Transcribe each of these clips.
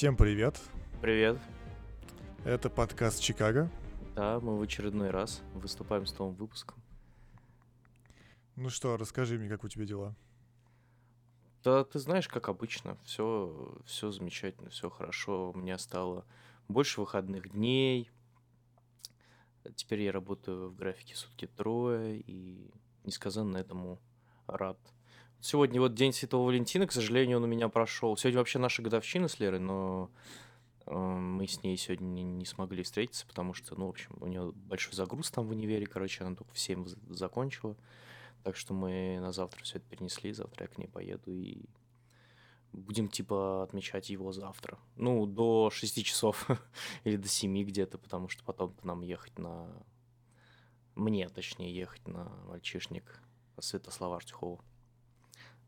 Всем привет. Привет. Это подкаст Чикаго. Да, мы в очередной раз выступаем с новым выпуском. Ну что, расскажи мне, как у тебя дела? Да, ты знаешь, как обычно, все, все замечательно, все хорошо. У меня стало больше выходных дней. Теперь я работаю в графике сутки трое и несказанно этому рад. Сегодня вот День Святого Валентина, к сожалению, он у меня прошел. Сегодня вообще наша годовщина с Лерой, но э, мы с ней сегодня не, не смогли встретиться, потому что, ну, в общем, у нее большой загруз там в универе, короче, она только в 7 закончила. Так что мы на завтра все это перенесли, завтра я к ней поеду и будем типа отмечать его завтра. Ну, до 6 часов или до 7 где-то, потому что потом нам ехать на... Мне, точнее, ехать на мальчишник Святослава Артюхова.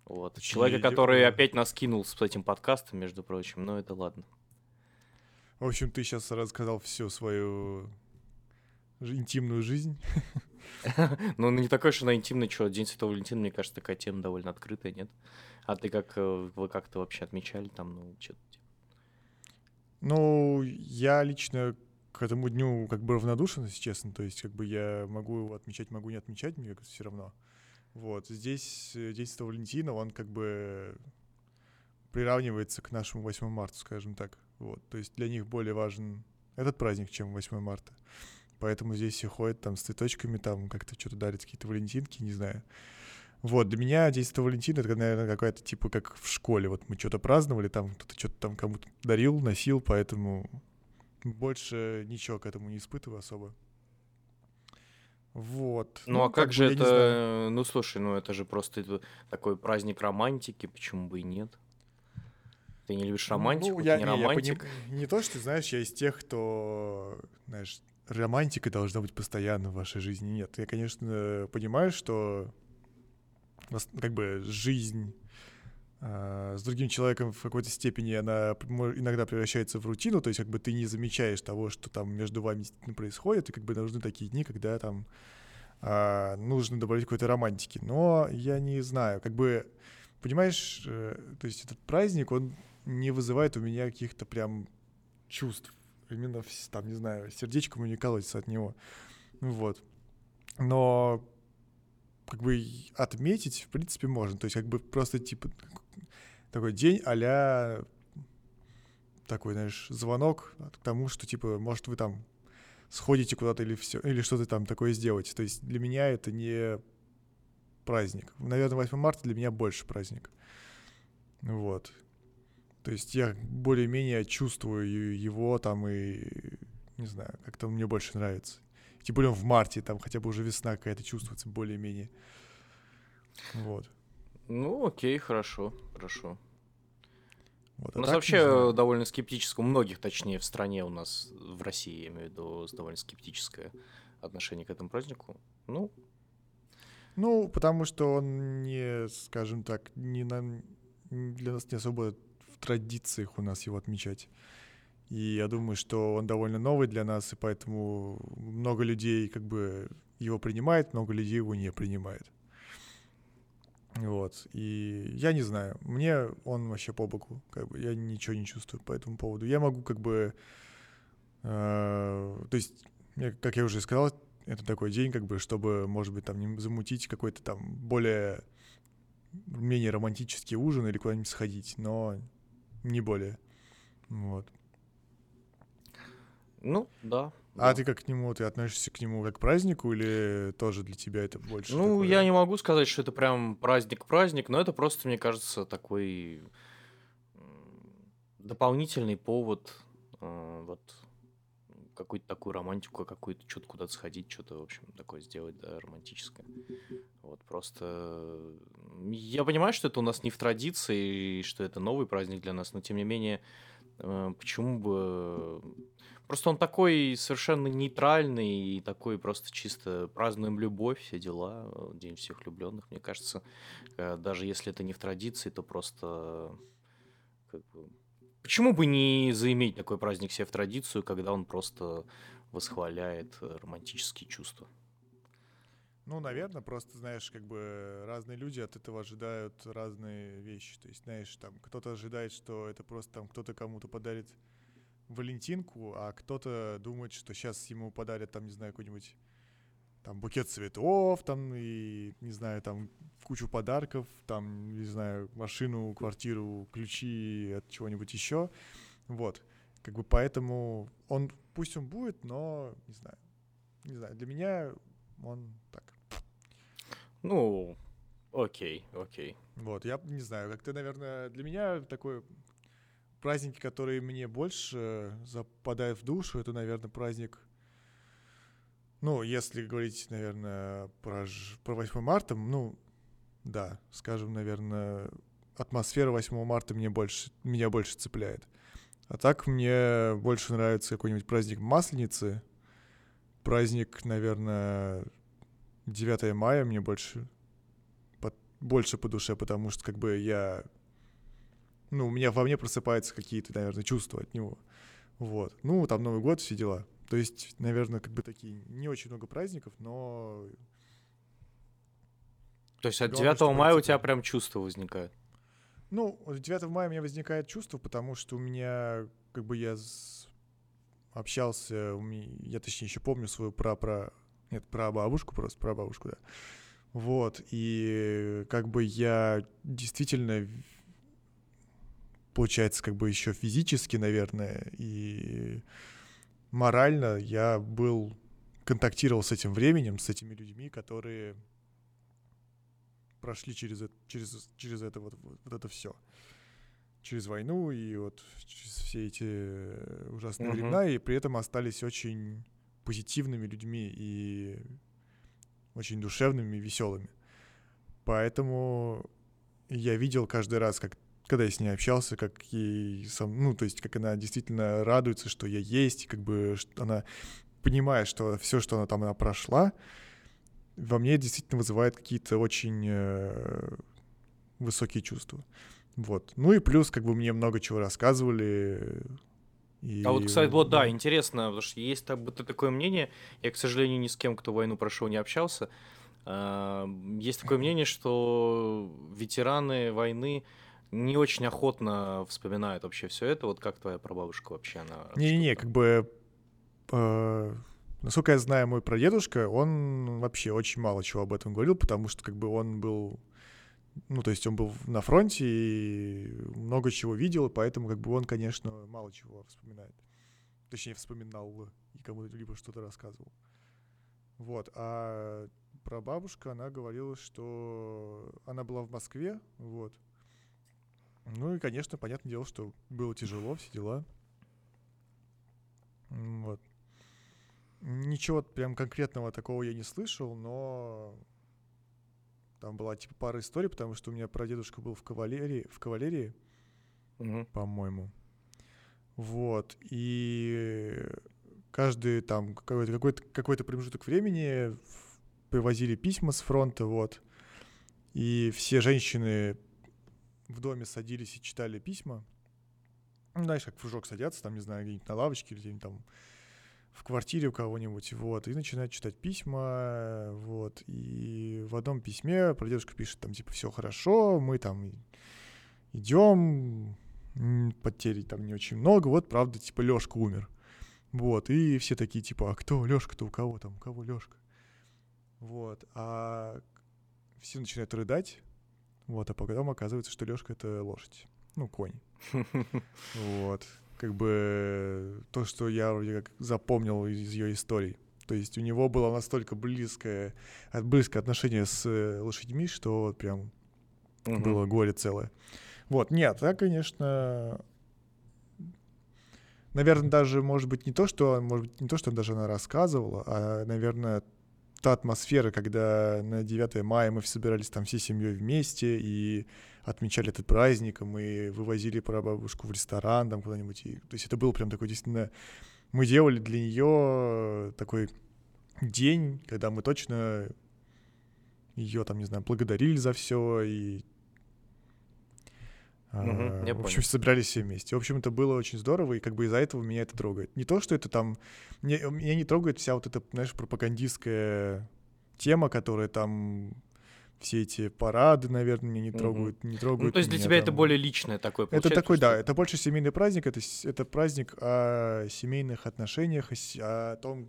Вот. Человека, который опять нас кинул с этим подкастом, между прочим, но это ладно. В общем, ты сейчас рассказал всю свою интимную жизнь. Ну, не такой, что на интимный, что День Святого Валентина, мне кажется, такая тема довольно открытая, нет? А ты как, э, вы как-то вообще отмечали там, ну, что-то? Типа? Ну, я лично к этому дню как бы равнодушен, если честно. То есть, как бы я могу его отмечать, могу не отмечать, мне кажется, все равно. Вот, здесь э, Святого Валентина, он как бы приравнивается к нашему 8 марта, скажем так. Вот, то есть для них более важен этот праздник, чем 8 марта. Поэтому здесь все ходят там с цветочками, там как-то что-то дарят, какие-то валентинки, не знаю. Вот, для меня Святого Валентина, это, наверное, какая-то типа как в школе. Вот мы что-то праздновали, там кто-то что-то там кому-то дарил, носил, поэтому больше ничего к этому не испытываю особо. Вот. Ну, ну а как, как же это... Ну, слушай, ну это же просто такой праздник романтики, почему бы и нет? Ты не любишь романтику, ну, я, не, не романтик? Я поним... Не то, что, знаешь, я из тех, кто, знаешь, романтика должна быть постоянно в вашей жизни. Нет, я, конечно, понимаю, что как бы жизнь э, с другим человеком в какой-то степени она иногда превращается в рутину, то есть как бы ты не замечаешь того, что там между вами происходит, и как бы нужны такие дни, когда там э, нужно добавить какой-то романтики. Но я не знаю, как бы, понимаешь, э, то есть этот праздник, он не вызывает у меня каких-то прям чувств именно, там, не знаю, сердечком не колотится от него. Вот. Но как бы отметить, в принципе, можно. То есть как бы просто типа такой день а такой, знаешь, звонок к тому, что типа, может, вы там сходите куда-то или все, или что-то там такое сделаете. То есть для меня это не праздник. Наверное, 8 марта для меня больше праздник. Вот. То есть я более-менее чувствую его там и, не знаю, как-то мне больше нравится. Тем более в марте, там хотя бы уже весна какая-то чувствуется более-менее. Вот. Ну, окей, хорошо, хорошо. Вот, а у нас вообще довольно скептическое, у многих, точнее, в стране у нас, в России, я имею в виду, довольно скептическое отношение к этому празднику. Ну, ну, потому что он не, скажем так, не на, для нас не особо традициях у нас его отмечать. И я думаю, что он довольно новый для нас, и поэтому много людей как бы его принимает, много людей его не принимает. Вот. И я не знаю, мне он вообще по боку, как бы я ничего не чувствую по этому поводу. Я могу как бы, э, то есть, как я уже сказал, это такой день, как бы, чтобы, может быть, там не замутить какой-то там более менее романтический ужин или куда-нибудь сходить, но не более. Вот. Ну, да. А да. ты как к нему, ты относишься к нему как к празднику или тоже для тебя это больше? Ну, такое... я не могу сказать, что это прям праздник-праздник, но это просто, мне кажется, такой дополнительный повод э, вот какую-то такую романтику, какую-то что-то куда-то сходить, что-то, в общем, такое сделать, да, романтическое. Вот просто... Я понимаю, что это у нас не в традиции, и что это новый праздник для нас, но тем не менее, э, почему бы... Просто он такой совершенно нейтральный и такой просто чисто празднуем любовь, все дела, День всех влюбленных. Мне кажется, э, даже если это не в традиции, то просто как бы, Почему бы не заиметь такой праздник себе в традицию, когда он просто восхваляет э, романтические чувства? Ну, наверное, просто, знаешь, как бы разные люди от этого ожидают разные вещи. То есть, знаешь, там кто-то ожидает, что это просто там кто-то кому-то подарит Валентинку, а кто-то думает, что сейчас ему подарят там, не знаю, какой-нибудь там букет цветов, там и, не знаю, там кучу подарков, там, не знаю, машину, квартиру, ключи от чего-нибудь еще. Вот. Как бы поэтому он, пусть он будет, но, не знаю, не знаю, для меня он так. Ну, окей, окей. Вот, я не знаю, как-то, наверное, для меня такой праздники, которые мне больше западают в душу, это, наверное, праздник ну, если говорить, наверное, про, про 8 марта, ну, да, скажем, наверное, атмосфера 8 марта мне больше, меня больше цепляет. А так мне больше нравится какой-нибудь праздник Масленицы, праздник, наверное, 9 мая мне больше, по, больше по душе, потому что как бы я, ну, у меня во мне просыпаются какие-то, наверное, чувства от него. Вот. Ну, там Новый год, все дела. То есть, наверное, как бы такие не очень много праздников, но... То есть от 9 мая у тебя прям чувство возникает? Ну, 9 мая у меня возникает чувство, потому что у меня, как бы я общался, я точнее еще помню свою про про нет, про бабушку просто, про бабушку, да. Вот, и как бы я действительно, получается, как бы еще физически, наверное, и морально я был, контактировал с этим временем, с этими людьми, которые прошли через это, через, через это вот, вот, это все. Через войну и вот через все эти ужасные uh-huh. времена, и при этом остались очень позитивными людьми и очень душевными, веселыми. Поэтому я видел каждый раз, как когда я с ней общался, как ей сам, ну, то есть, как она действительно радуется, что я есть, как бы она понимает, что все, что она там она прошла, во мне действительно вызывает какие-то очень э, высокие чувства. Вот. Ну и плюс, как бы мне много чего рассказывали. И... А вот, кстати, вот да, интересно, потому что есть так, будто такое мнение, я, к сожалению, ни с кем, кто войну прошел, не общался. Э, есть такое мнение, что ветераны войны не очень охотно вспоминают вообще все это. Вот как твоя прабабушка вообще, она... Не-не, как бы... Э, насколько я знаю, мой прадедушка, он вообще очень мало чего об этом говорил, потому что как бы он был... Ну, то есть он был на фронте и много чего видел, поэтому как бы он, конечно, мало чего вспоминает. Точнее, вспоминал и кому-то либо что-то рассказывал. Вот. А про бабушку она говорила, что она была в Москве, вот, ну и, конечно, понятное дело, что было тяжело, все дела. Вот. Ничего прям конкретного такого я не слышал, но там была типа пара историй, потому что у меня прадедушка был в кавалерии, в кавалерии, угу. по-моему. Вот. И каждый там какой-то какой какой-то промежуток времени привозили письма с фронта, вот. И все женщины в доме садились и читали письма. Ну, знаешь, как фужок садятся, там, не знаю, где-нибудь на лавочке или где-нибудь там в квартире у кого-нибудь, вот, и начинают читать письма, вот, и в одном письме прадедушка пишет, там, типа, все хорошо, мы там идем, потерь там не очень много, вот, правда, типа, Лёшка умер, вот, и все такие, типа, а кто Лёшка-то, у кого там, у кого Лёшка, вот, а все начинают рыдать, вот, а потом оказывается, что Лёшка — это лошадь. Ну, конь. Вот. Как бы то, что я вроде как запомнил из ее историй. То есть у него было настолько близкое, близкое отношение с э, лошадьми, что вот прям угу. было горе целое. Вот, нет, да, конечно, наверное, даже, может быть, не то, что, может быть, не то, что даже она рассказывала, а, наверное, та атмосфера, когда на 9 мая мы собирались там всей семьей вместе и отмечали этот праздник, и мы вывозили прабабушку в ресторан там куда-нибудь. То есть это был прям такой действительно... Мы делали для нее такой день, когда мы точно ее там, не знаю, благодарили за все и Угу, uh, в общем, собирались все вместе. В общем, это было очень здорово, и как бы из-за этого меня это трогает. Не то, что это там... Меня, меня не трогает вся вот эта, знаешь, пропагандистская тема, которая там все эти парады, наверное, меня не трогают, не Ну, трогают то есть для тебя это там. более личное такое Это такой, да, что- это больше семейный праздник, это, это праздник о семейных отношениях, о, о том,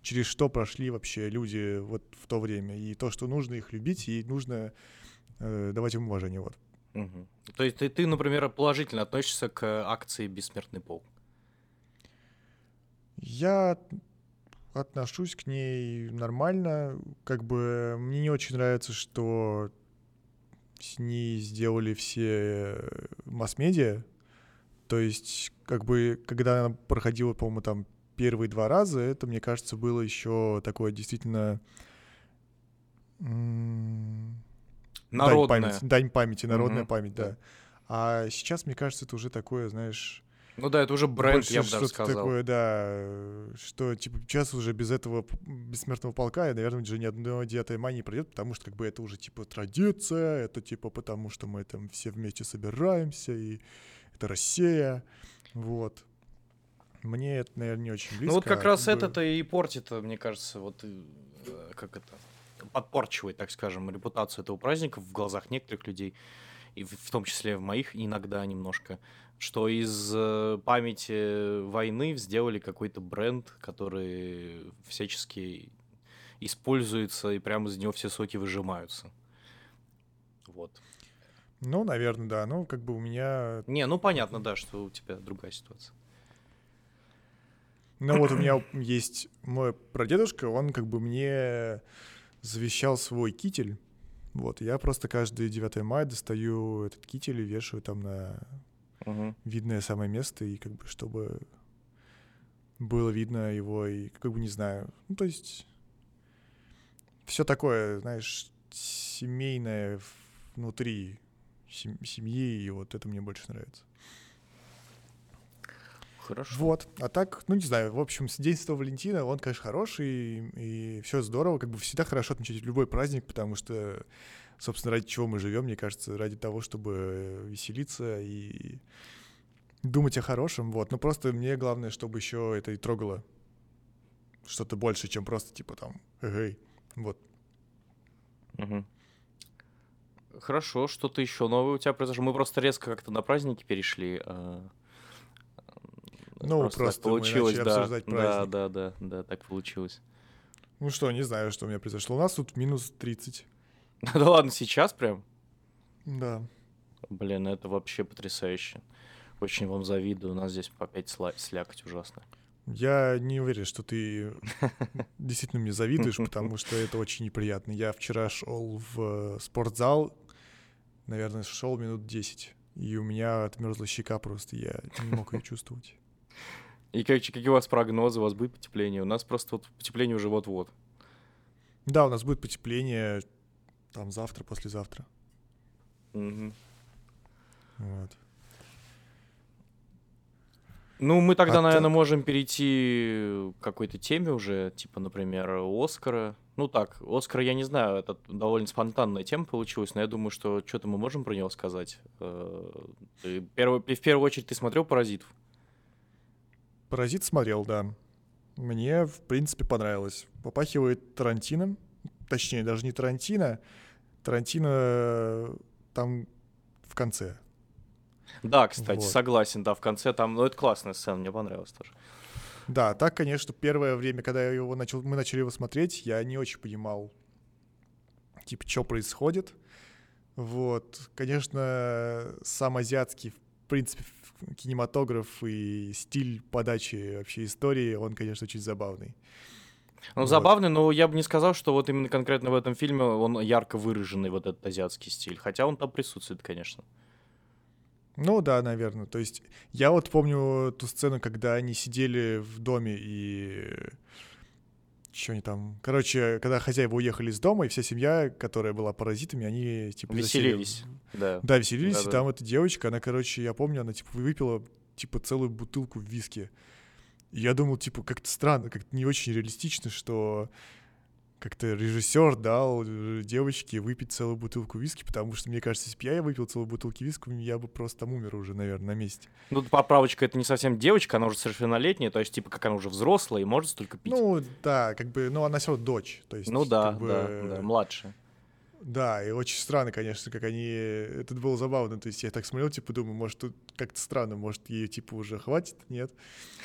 через что прошли вообще люди вот в то время, и то, что нужно их любить, и нужно э, давать им уважение, вот. То есть ты, ты, например, положительно относишься к акции «Бессмертный полк». Я отношусь к ней нормально, как бы мне не очень нравится, что с ней сделали все э, масс-медиа, то есть как бы когда она проходила, по-моему, там первые два раза, это, мне кажется, было еще такое действительно Народная. Дань памяти, дань памяти, народная Мгм, память, да. да. А сейчас, мне кажется, это уже такое, знаешь, Ну да, это уже бренд, больше я бы даже что-то сказал. такое, да, э, что, типа, сейчас уже без этого бессмертного полка, наверное, уже ни одно 9 мая не пройдет, потому что, как бы, это уже, типа, традиция, это, типа, потому что мы там все вместе собираемся, и это Россия, вот. Мне это, наверное, не очень близко. Ну вот как а раз бы- это-то и портит, э, мне кажется, вот э, как это подпорчивает, так скажем, репутацию этого праздника в глазах некоторых людей, и в, том числе в моих иногда немножко, что из э, памяти войны сделали какой-то бренд, который всячески используется, и прямо из него все соки выжимаются. Вот. Ну, наверное, да, ну, как бы у меня... Не, ну понятно, да, что у тебя другая ситуация. Ну, вот у меня есть мой прадедушка, он, как бы, мне завещал свой китель, вот, я просто каждый 9 мая достаю этот китель и вешаю там на Мгм. видное самое место, и как бы чтобы было видно его, и как бы не знаю. Ну, то есть все такое, знаешь, семейное внутри сем- семьи, и вот это мне больше нравится. Хорошо. Вот, а так, ну не знаю, в общем, с День Святого Валентина, он, конечно, хороший, и, все здорово, как бы всегда хорошо отмечать любой праздник, потому что, собственно, ради чего мы живем, мне кажется, ради того, чтобы веселиться и думать о хорошем, вот. Но просто мне главное, чтобы еще это и трогало что-то больше, чем просто типа там, эй, вот. Мгм. Хорошо, что-то еще новое у тебя произошло. Мы просто резко как-то на праздники перешли. А, Ну, так просто мы получилось, начали да. обсуждать Да, праздник. да, да, да, так получилось. Ну что, не знаю, что у меня произошло. У нас тут минус 30. Да ладно, сейчас прям? Да. Блин, это вообще потрясающе. Очень вам завидую. У нас здесь опять сла- слякоть ужасно. Я не уверен, что ты действительно мне завидуешь, потому что это очень неприятно. Я вчера шел в спортзал, наверное, шел минут 10, и у меня отмерзла щека просто, я не мог ее чувствовать. И как, какие у вас прогнозы? У вас будет потепление? У нас просто вот потепление уже вот-вот. Да, у нас будет потепление там завтра, послезавтра. Мгм. Вот. Ну, мы тогда, А наверное, так- можем перейти к какой-то теме уже, типа, например, Оскара. Ну так, Оскар, я не знаю, это довольно спонтанная тема получилась, но я думаю, что что-то мы можем про него сказать. Э, ты в первую очередь, ты смотрел «Паразитов»? Паразит смотрел, да. Мне, в принципе, понравилось. Попахивает Тарантином. Точнее, даже не Тарантино. Тарантино э, там в конце. Да, кстати, Вот. согласен, да, в конце там, ну, это классная сцена, мне понравилась тоже. Да, так, конечно, первое время, когда я его начал, мы начали его смотреть, я не очень понимал, типа, что происходит. Вот, конечно, сам азиатский, в принципе, кинематограф и стиль подачи вообще истории, он, конечно, очень забавный. Ну, Вот. забавный, но я бы не сказал, что вот именно конкретно в этом фильме он ярко выраженный, вот этот азиатский стиль. Хотя он там присутствует, конечно. Ну да, наверное. То есть я вот помню ту сцену, когда они сидели в доме и что они там... Короче, когда хозяева уехали из дома, и вся семья, которая была паразитами, они типа засели Веселились, да. Да, веселились, и Да-да. там эта девочка, она, короче, я помню, она, типа, выпила, типа, целую бутылку виски. И я думал, типа, как-то странно, как-то не очень реалистично, что как-то режиссер дал э, девочке выпить целую бутылку виски, потому что, мне кажется, если бы я выпил целую бутылку виски, я бы просто там умер уже, наверное, на месте. Ну, поправочка, это не совсем девочка, она уже совершеннолетняя, то есть, типа, как она уже взрослая и может столько пить. Ну, да, как бы, ну, она все равно дочь, то есть... Ну да, как бы, да, да, младшая. Да, и очень странно, конечно, как они... Это было забавно, то есть я так смотрел, типа, думаю, может, тут как-то странно, может, ее, типа, уже хватит, нет?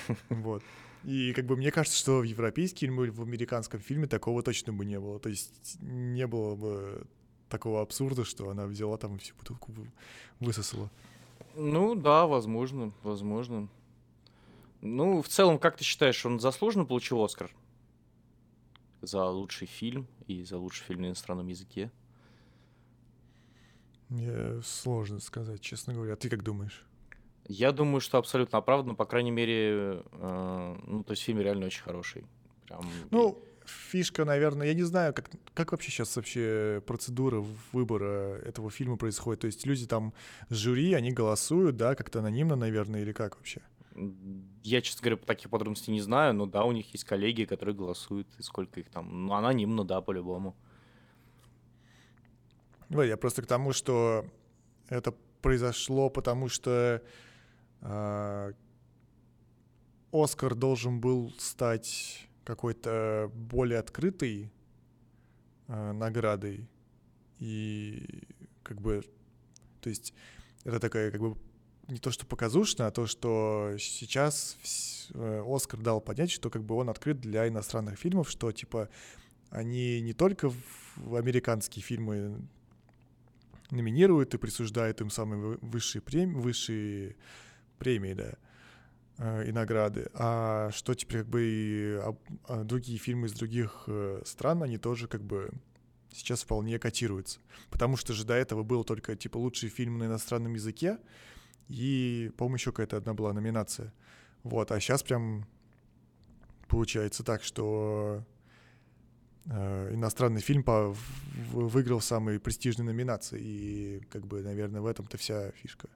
Вот. И как бы мне кажется, что в европейском или в американском фильме такого точно бы не было. То есть не было бы такого абсурда, что она взяла там и всю бутылку высосала. Ну да, возможно, возможно. Ну, в целом, как ты считаешь, он заслуженно получил Оскар? За лучший фильм и за лучший фильм на иностранном языке? Мне сложно сказать, честно говоря. А ты как думаешь? Я думаю, что абсолютно оправданно, по крайней мере, э, ну, то есть фильм реально очень хороший. Прям... Ну, фишка, наверное, я не знаю, как, как вообще сейчас вообще процедура выбора этого фильма происходит. То есть люди там, жюри, они голосуют, да, как-то анонимно, наверное, или как вообще? Я, честно говоря, таких подробностей не знаю, но да, у них есть коллеги, которые голосуют, и сколько их там. Ну, анонимно, да, по-любому. Я просто к тому, что это произошло, потому что Оскар должен был стать какой-то более открытой э, наградой. И как бы, то есть это такая как бы не то что показушно, а то, что сейчас э, Оскар дал понять, что как бы он открыт для иностранных фильмов, что типа они не только в американские фильмы номинируют и присуждают им самые высшие премии, высшие премии, да, э, и награды, а что теперь как бы и а, а другие фильмы из других э, стран, они тоже как бы сейчас вполне котируются. Потому что же до этого был только типа лучший фильм на иностранном языке, и, по-моему, еще какая-то одна была номинация. Вот, а сейчас прям получается так, что Э, иностранный фильм по, выиграл самые престижные номинации. И, как бы, наверное, в этом-то вся фишка.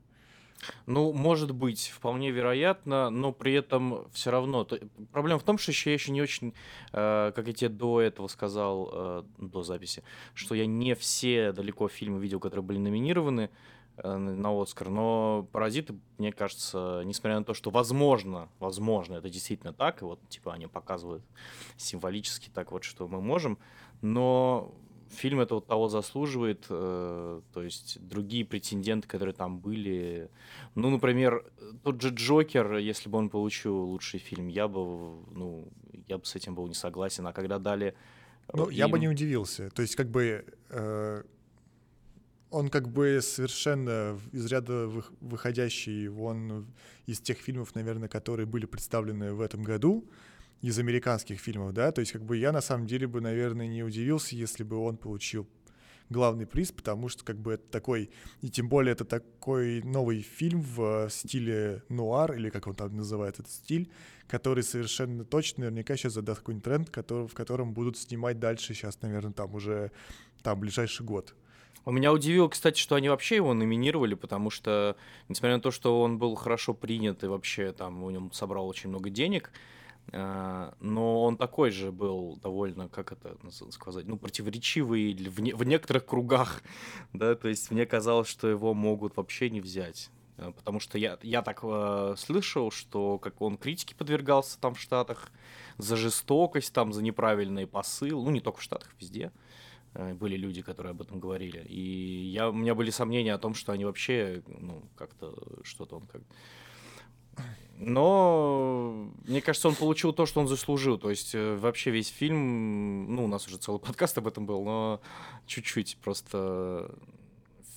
Ну, может быть, вполне вероятно, но при этом все равно. То, проблема в том, что еще я еще не очень, э, как я тебе до этого сказал, э, до записи, что я не все далеко фильмы видел, которые были номинированы. Э, на Оскар, но «Паразиты», мне кажется, несмотря на то, что возможно, возможно, это действительно так, и вот, типа, они показывают символически так вот, что мы можем, но фильм этого того заслуживает, э, то есть другие претенденты, которые там были, ну, например, тот же Джокер, если бы он получил лучший фильм, я бы, ну, я бы с этим был не согласен, а когда дали... Ну, им... я бы не удивился, то есть как бы... Э он как бы совершенно из ряда выходящий вон из тех фильмов, наверное, которые были представлены в этом году, из американских фильмов, да, то есть как бы я на самом деле бы, наверное, не удивился, если бы он получил главный приз, потому что как бы это такой, и тем более это такой новый фильм в стиле нуар, или как он там называет этот стиль, который совершенно точно наверняка сейчас задаст какой-нибудь тренд, который, в котором будут снимать дальше сейчас, наверное, там уже там ближайший год. У меня удивило, кстати, что они вообще его номинировали, потому что, несмотря на то, что он был хорошо принят и вообще там у него собрал очень много денег, э, но он такой же был довольно, как это сказать, ну, противоречивый в, не, в некоторых кругах, да, то есть мне казалось, что его могут вообще не взять. Э, потому что я, я так э, слышал, что как он критике подвергался там в Штатах за жестокость, там за неправильный посыл, ну не только в Штатах, везде. Э, были люди, которые об этом говорили. И я, у меня были сомнения о том, что они вообще, ну, как-то что-то он как... Но мне кажется, он получил то, что он заслужил. То есть э, вообще весь фильм, ну, у нас уже целый подкаст об этом был, но чуть-чуть просто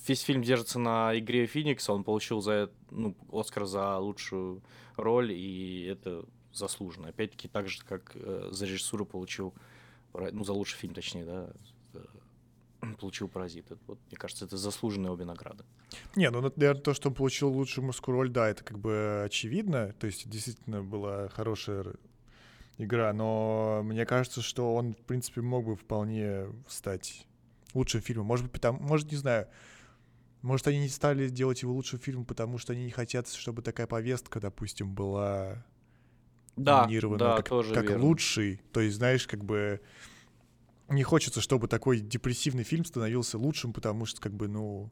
весь фильм держится на игре Феникса, он получил за ну, Оскар за лучшую роль, и это заслуженно. Опять-таки, так же, как э, за режиссуру получил, ну, за лучший фильм, точнее, да, получил «Паразит». Вот, мне кажется, это заслуженные обе награды. Не, ну, наверное, то, что он получил лучшую мужскую роль, да, это как бы очевидно. То есть действительно была хорошая игра, но мне кажется, что он, в принципе, мог бы вполне стать лучшим фильмом. Может быть, потому, может, не знаю, может, они не стали делать его лучшим фильмом, потому что они не хотят, чтобы такая повестка, допустим, была да, номинирована да, как, тоже как верно. лучший. То есть, знаешь, как бы не хочется, чтобы такой депрессивный фильм становился лучшим, потому что, как бы, ну,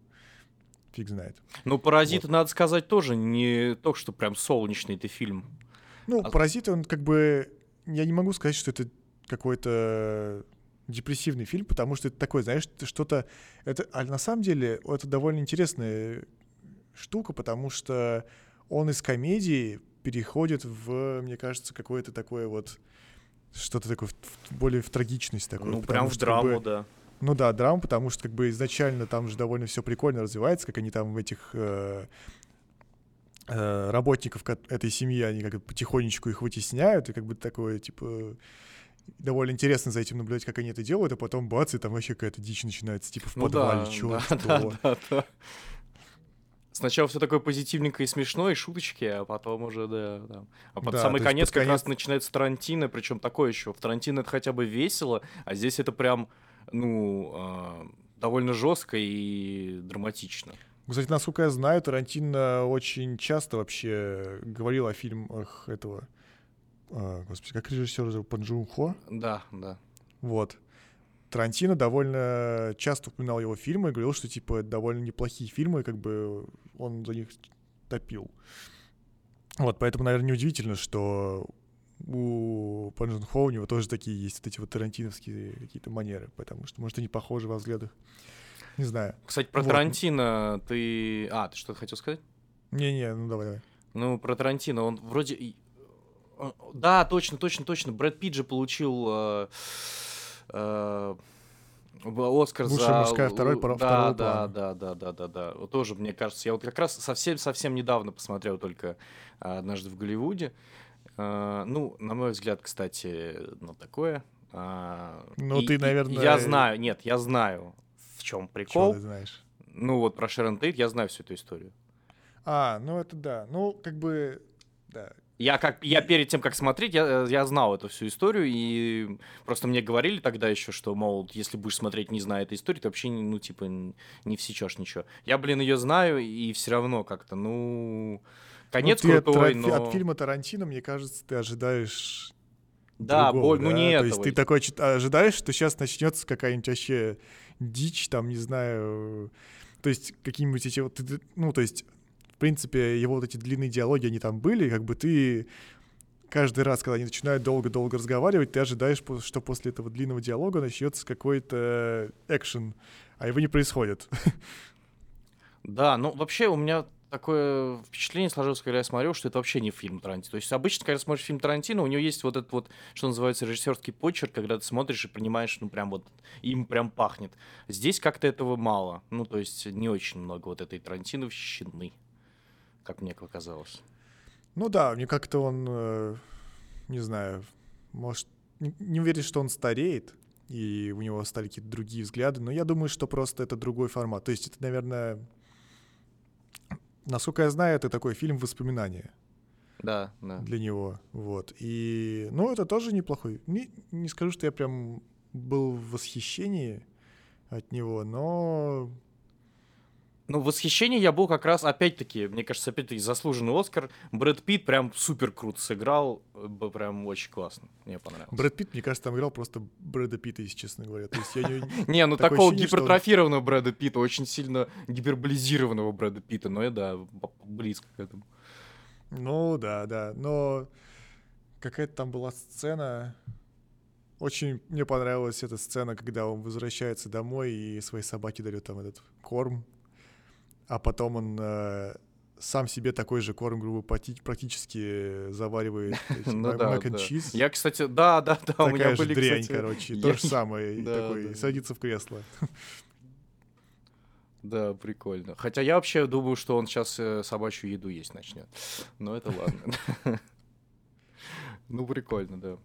фиг знает. Ну, «Паразиты», вот. надо сказать, тоже не то, что прям солнечный ты фильм. Ну, а... «Паразиты», он как бы... Я не могу сказать, что это какой-то депрессивный фильм, потому что это такое, знаешь, что-то... Это, а на самом деле это довольно интересная штука, потому что он из комедии переходит в, мне кажется, какое-то такое вот что-то такое в, более в трагичность такое. Ну, прям в драму, как бы, да. Ну да, драму, потому что как бы изначально там же довольно все прикольно развивается, как они там в этих э, э, работников этой семьи, они как бы потихонечку их вытесняют, и как бы такое, типа, довольно интересно за этим наблюдать, как они это делают, а потом бац, и там вообще какая-то дичь начинается, типа в ну подвале, да, чё, да, что. Да, да, да. Сначала все такое позитивненькое и смешное, и шуточки, а потом уже, да, да. А под да, самый конец как конец... раз начинается Тарантино, причем такое еще. В Тарантино это хотя бы весело, а здесь это прям, ну, э, довольно жестко и драматично. Кстати, насколько я знаю, Тарантино очень часто вообще говорил о фильмах этого... Э, господи, как режиссер зовут? Пан Джун Хо? Да, да. Вот. Тарантино довольно часто упоминал его фильмы и говорил, что, типа, это довольно неплохие фильмы, как бы он за них топил. Вот, поэтому, наверное, неудивительно, что у Пан Джун Хо у него тоже такие есть вот эти вот тарантиновские какие-то манеры, потому что, может, они похожи во взглядах. Не знаю. Кстати, про вот. Тарантино ты... А, ты что-то хотел сказать? Не-не, ну давай, давай. Ну, про Тарантино, он вроде... Да, точно, точно, точно. Брэд Питт же получил... Э э, Оскар Лучшая за... мужская второй, да, второго да, плана. Да, да, да, да, да. Вот тоже, мне кажется, я вот как раз совсем, совсем недавно посмотрел только а, однажды в Голливуде. А, ну, на мой взгляд, кстати, ну, такое. А, ну, и, ты, наверное... Я знаю, нет, я знаю, в чем прикол. Чего ты знаешь? Ну, вот про Шерон Тейт я знаю всю эту историю. А, ну это да. Ну, как бы, да. Я как я перед тем, как смотреть, я, я знал эту всю историю, и просто мне говорили тогда еще, что, мол, если будешь смотреть, не зная этой истории, ты вообще, ну, типа, не всечешь ничего. Я, блин, ее знаю, и все равно как-то, ну, конец ну, крутой, от, но... От фильма Тарантино, мне кажется, ты ожидаешь да, другого, боль, ну, да? ну не То есть ты такой ожидаешь, что сейчас начнется какая-нибудь вообще дичь, там, не знаю, то есть какие-нибудь эти вот, ну, то есть в принципе, его вот эти длинные диалоги, они там были, как бы ты каждый раз, когда они начинают долго-долго разговаривать, ты ожидаешь, что после этого длинного диалога начнется какой-то экшен, а его не происходит. Да, ну вообще у меня такое впечатление сложилось, когда я смотрел, что это вообще не фильм Тарантино. То есть обычно, когда смотришь фильм Тарантино, у него есть вот этот вот, что называется, режиссерский почерк, когда ты смотришь и понимаешь, ну прям вот им прям пахнет. Здесь как-то этого мало. Ну, то есть не очень много вот этой Тарантиновщины как мне показалось. Ну да, мне как-то он, э, не знаю, может, не, уверен, что он стареет, и у него стали какие-то другие взгляды, но я думаю, что просто это другой формат. То есть это, наверное, насколько я знаю, это такой фильм воспоминания. Да, да. Для него, вот. И, ну, это тоже неплохой. Не, не скажу, что я прям был в восхищении от него, но ну, восхищение я был как раз, опять-таки, мне кажется, опять-таки заслуженный Оскар. Брэд Питт прям супер круто сыграл, прям очень классно, мне понравилось. Брэд Питт, мне кажется, там играл просто Брэда Питта, если честно говоря. То есть я не, не ну такого гипертрофированного Брэда Питта, очень сильно гиперболизированного Брэда Питта, но я, да, близко к этому. Ну, да, да, но какая-то там была сцена, очень мне понравилась эта сцена, когда он возвращается домой и своей собаке дает там этот корм, а потом он э, сам себе такой же корм, грубо практически заваривает ну, да, да. чиз. Я, кстати, да, да, да, Такая у меня же были, дрянь, кстати... короче, я... то же самое, да, такой, да. садится в кресло. Да, прикольно. Хотя я вообще думаю, что он сейчас э, собачью еду есть начнет. Но это ладно. Ну, прикольно, да.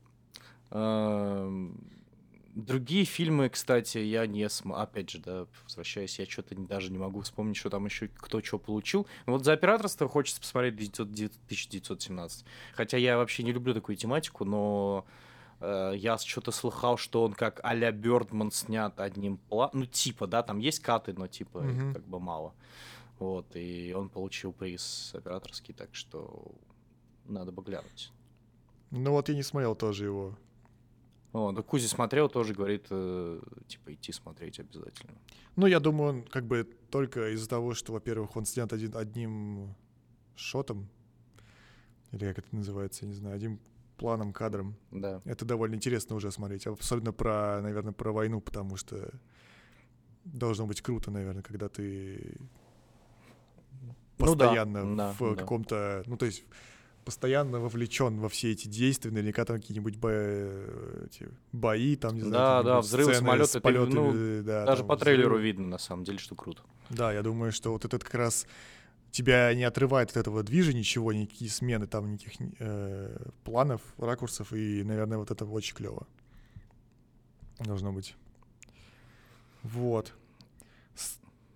Другие фильмы, кстати, я не смотрел. Опять же, да, возвращаясь, я что-то даже не могу вспомнить, что там еще кто что получил. Но вот за операторство хочется посмотреть 1917. Хотя я вообще не люблю такую тематику, но э, я что-то слыхал, что он как а-ля Бёрдман снят одним планом. Ну, типа, да, там есть каты, но типа mm-hmm. как бы мало. Вот, и он получил приз операторский, так что надо бы глянуть. Ну вот я не смотрел тоже его. О, да Кузи смотрел, тоже говорит, э, типа, идти смотреть обязательно. Ну, я думаю, он как бы только из-за того, что, во-первых, он снят один, одним шотом, или как это называется, я не знаю, одним планом, кадром. Да. Это довольно интересно уже смотреть, особенно про, наверное, про войну, потому что должно быть круто, наверное, когда ты Ну да, постоянно да, в да. каком-то, ну то есть постоянно вовлечен во все эти действия, наверняка там какие-нибудь бо- эти бои, там, не знаю, Да, да, взрывы самолета, с ты, полетами, ну, да, Даже там по трейлеру взрывы. видно, на самом деле, что круто. Да, я думаю, что вот этот как раз тебя не отрывает от этого движа ничего, никакие смены там, никаких э, планов, ракурсов, и, наверное, вот это очень клево. Должно быть. Вот.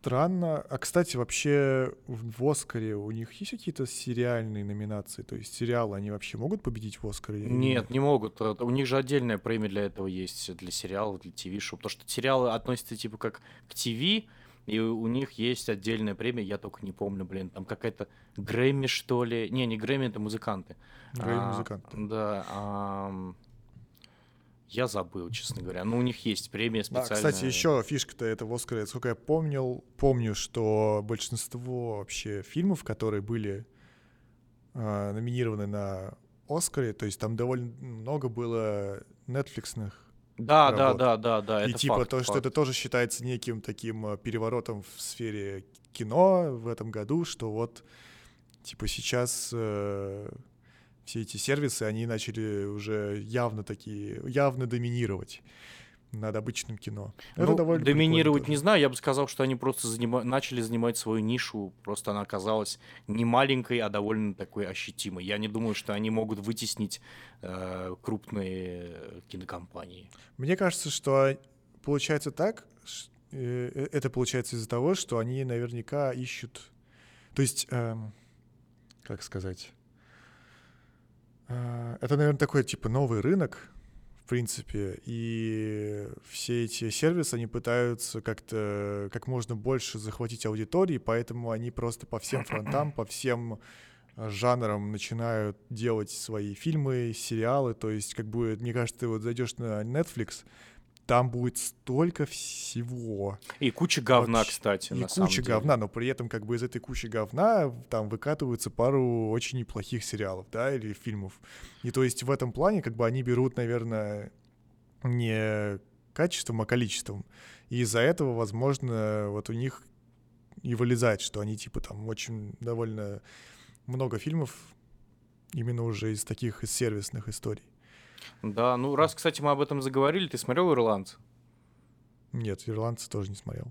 Странно. А, кстати, вообще в Оскаре у них есть какие-то сериальные номинации? То есть сериалы, они вообще могут победить в Оскаре? Нет, не могут. э, У них же отдельная премия для этого есть, для сериалов, для ТВ-шоу. Потому что сериалы относятся типа как к ТВ, и у них есть отдельная премия, я только не помню, блин, там какая-то Грэмми, что ли. Не, не Грэмми, это музыканты. Грэмми А, музыканты. Да. ам, Я забыл, честно говоря. Но у них есть премия Да, специальная. кстати, еще фишка-то это в Оскаре, сколько я помнил, помню, что большинство вообще фильмов, которые были а, номинированы на Оскаре, то есть там довольно много было нетфликсных. Да, да, работ. да, да, да. и это типа факт, то, что факт. это тоже считается неким таким а, переворотом в сфере кино в этом году, что вот типа сейчас э, все эти сервисы, они начали уже явно такие, явно доминировать над обычным кино. Это Ну, довольно доминировать не знаю, я бы сказал, что они просто занима- начали занимать свою нишу, просто она оказалась не маленькой, а довольно такой ощутимой. Я не думаю, что они могут вытеснить э, крупные э, кинокомпании. Мне кажется, что получается так, э, э, это получается из-за того, что они наверняка ищут, то есть, эм, как сказать, Э, это, наверное, такой типа новый рынок, в принципе, и все эти сервисы, они пытаются как-то как можно больше захватить аудитории, поэтому они просто по всем фронтам, по всем жанрам начинают делать свои фильмы, сериалы, то есть как бы, мне кажется, ты вот зайдешь на Netflix, там будет столько всего. И куча говна, Вообще. кстати, И на самом куча деле. говна, но при этом как бы из этой кучи говна там выкатываются пару очень неплохих сериалов, да, или фильмов. И то есть в этом плане как бы они берут, наверное, не качеством, а количеством. И из-за этого, возможно, вот у них и вылезает, что они типа там очень довольно много фильмов именно уже из таких из сервисных историй. Да, ну раз, кстати, мы об этом заговорили, ты смотрел «Ирландца»? Нет, ирландцы тоже не смотрел.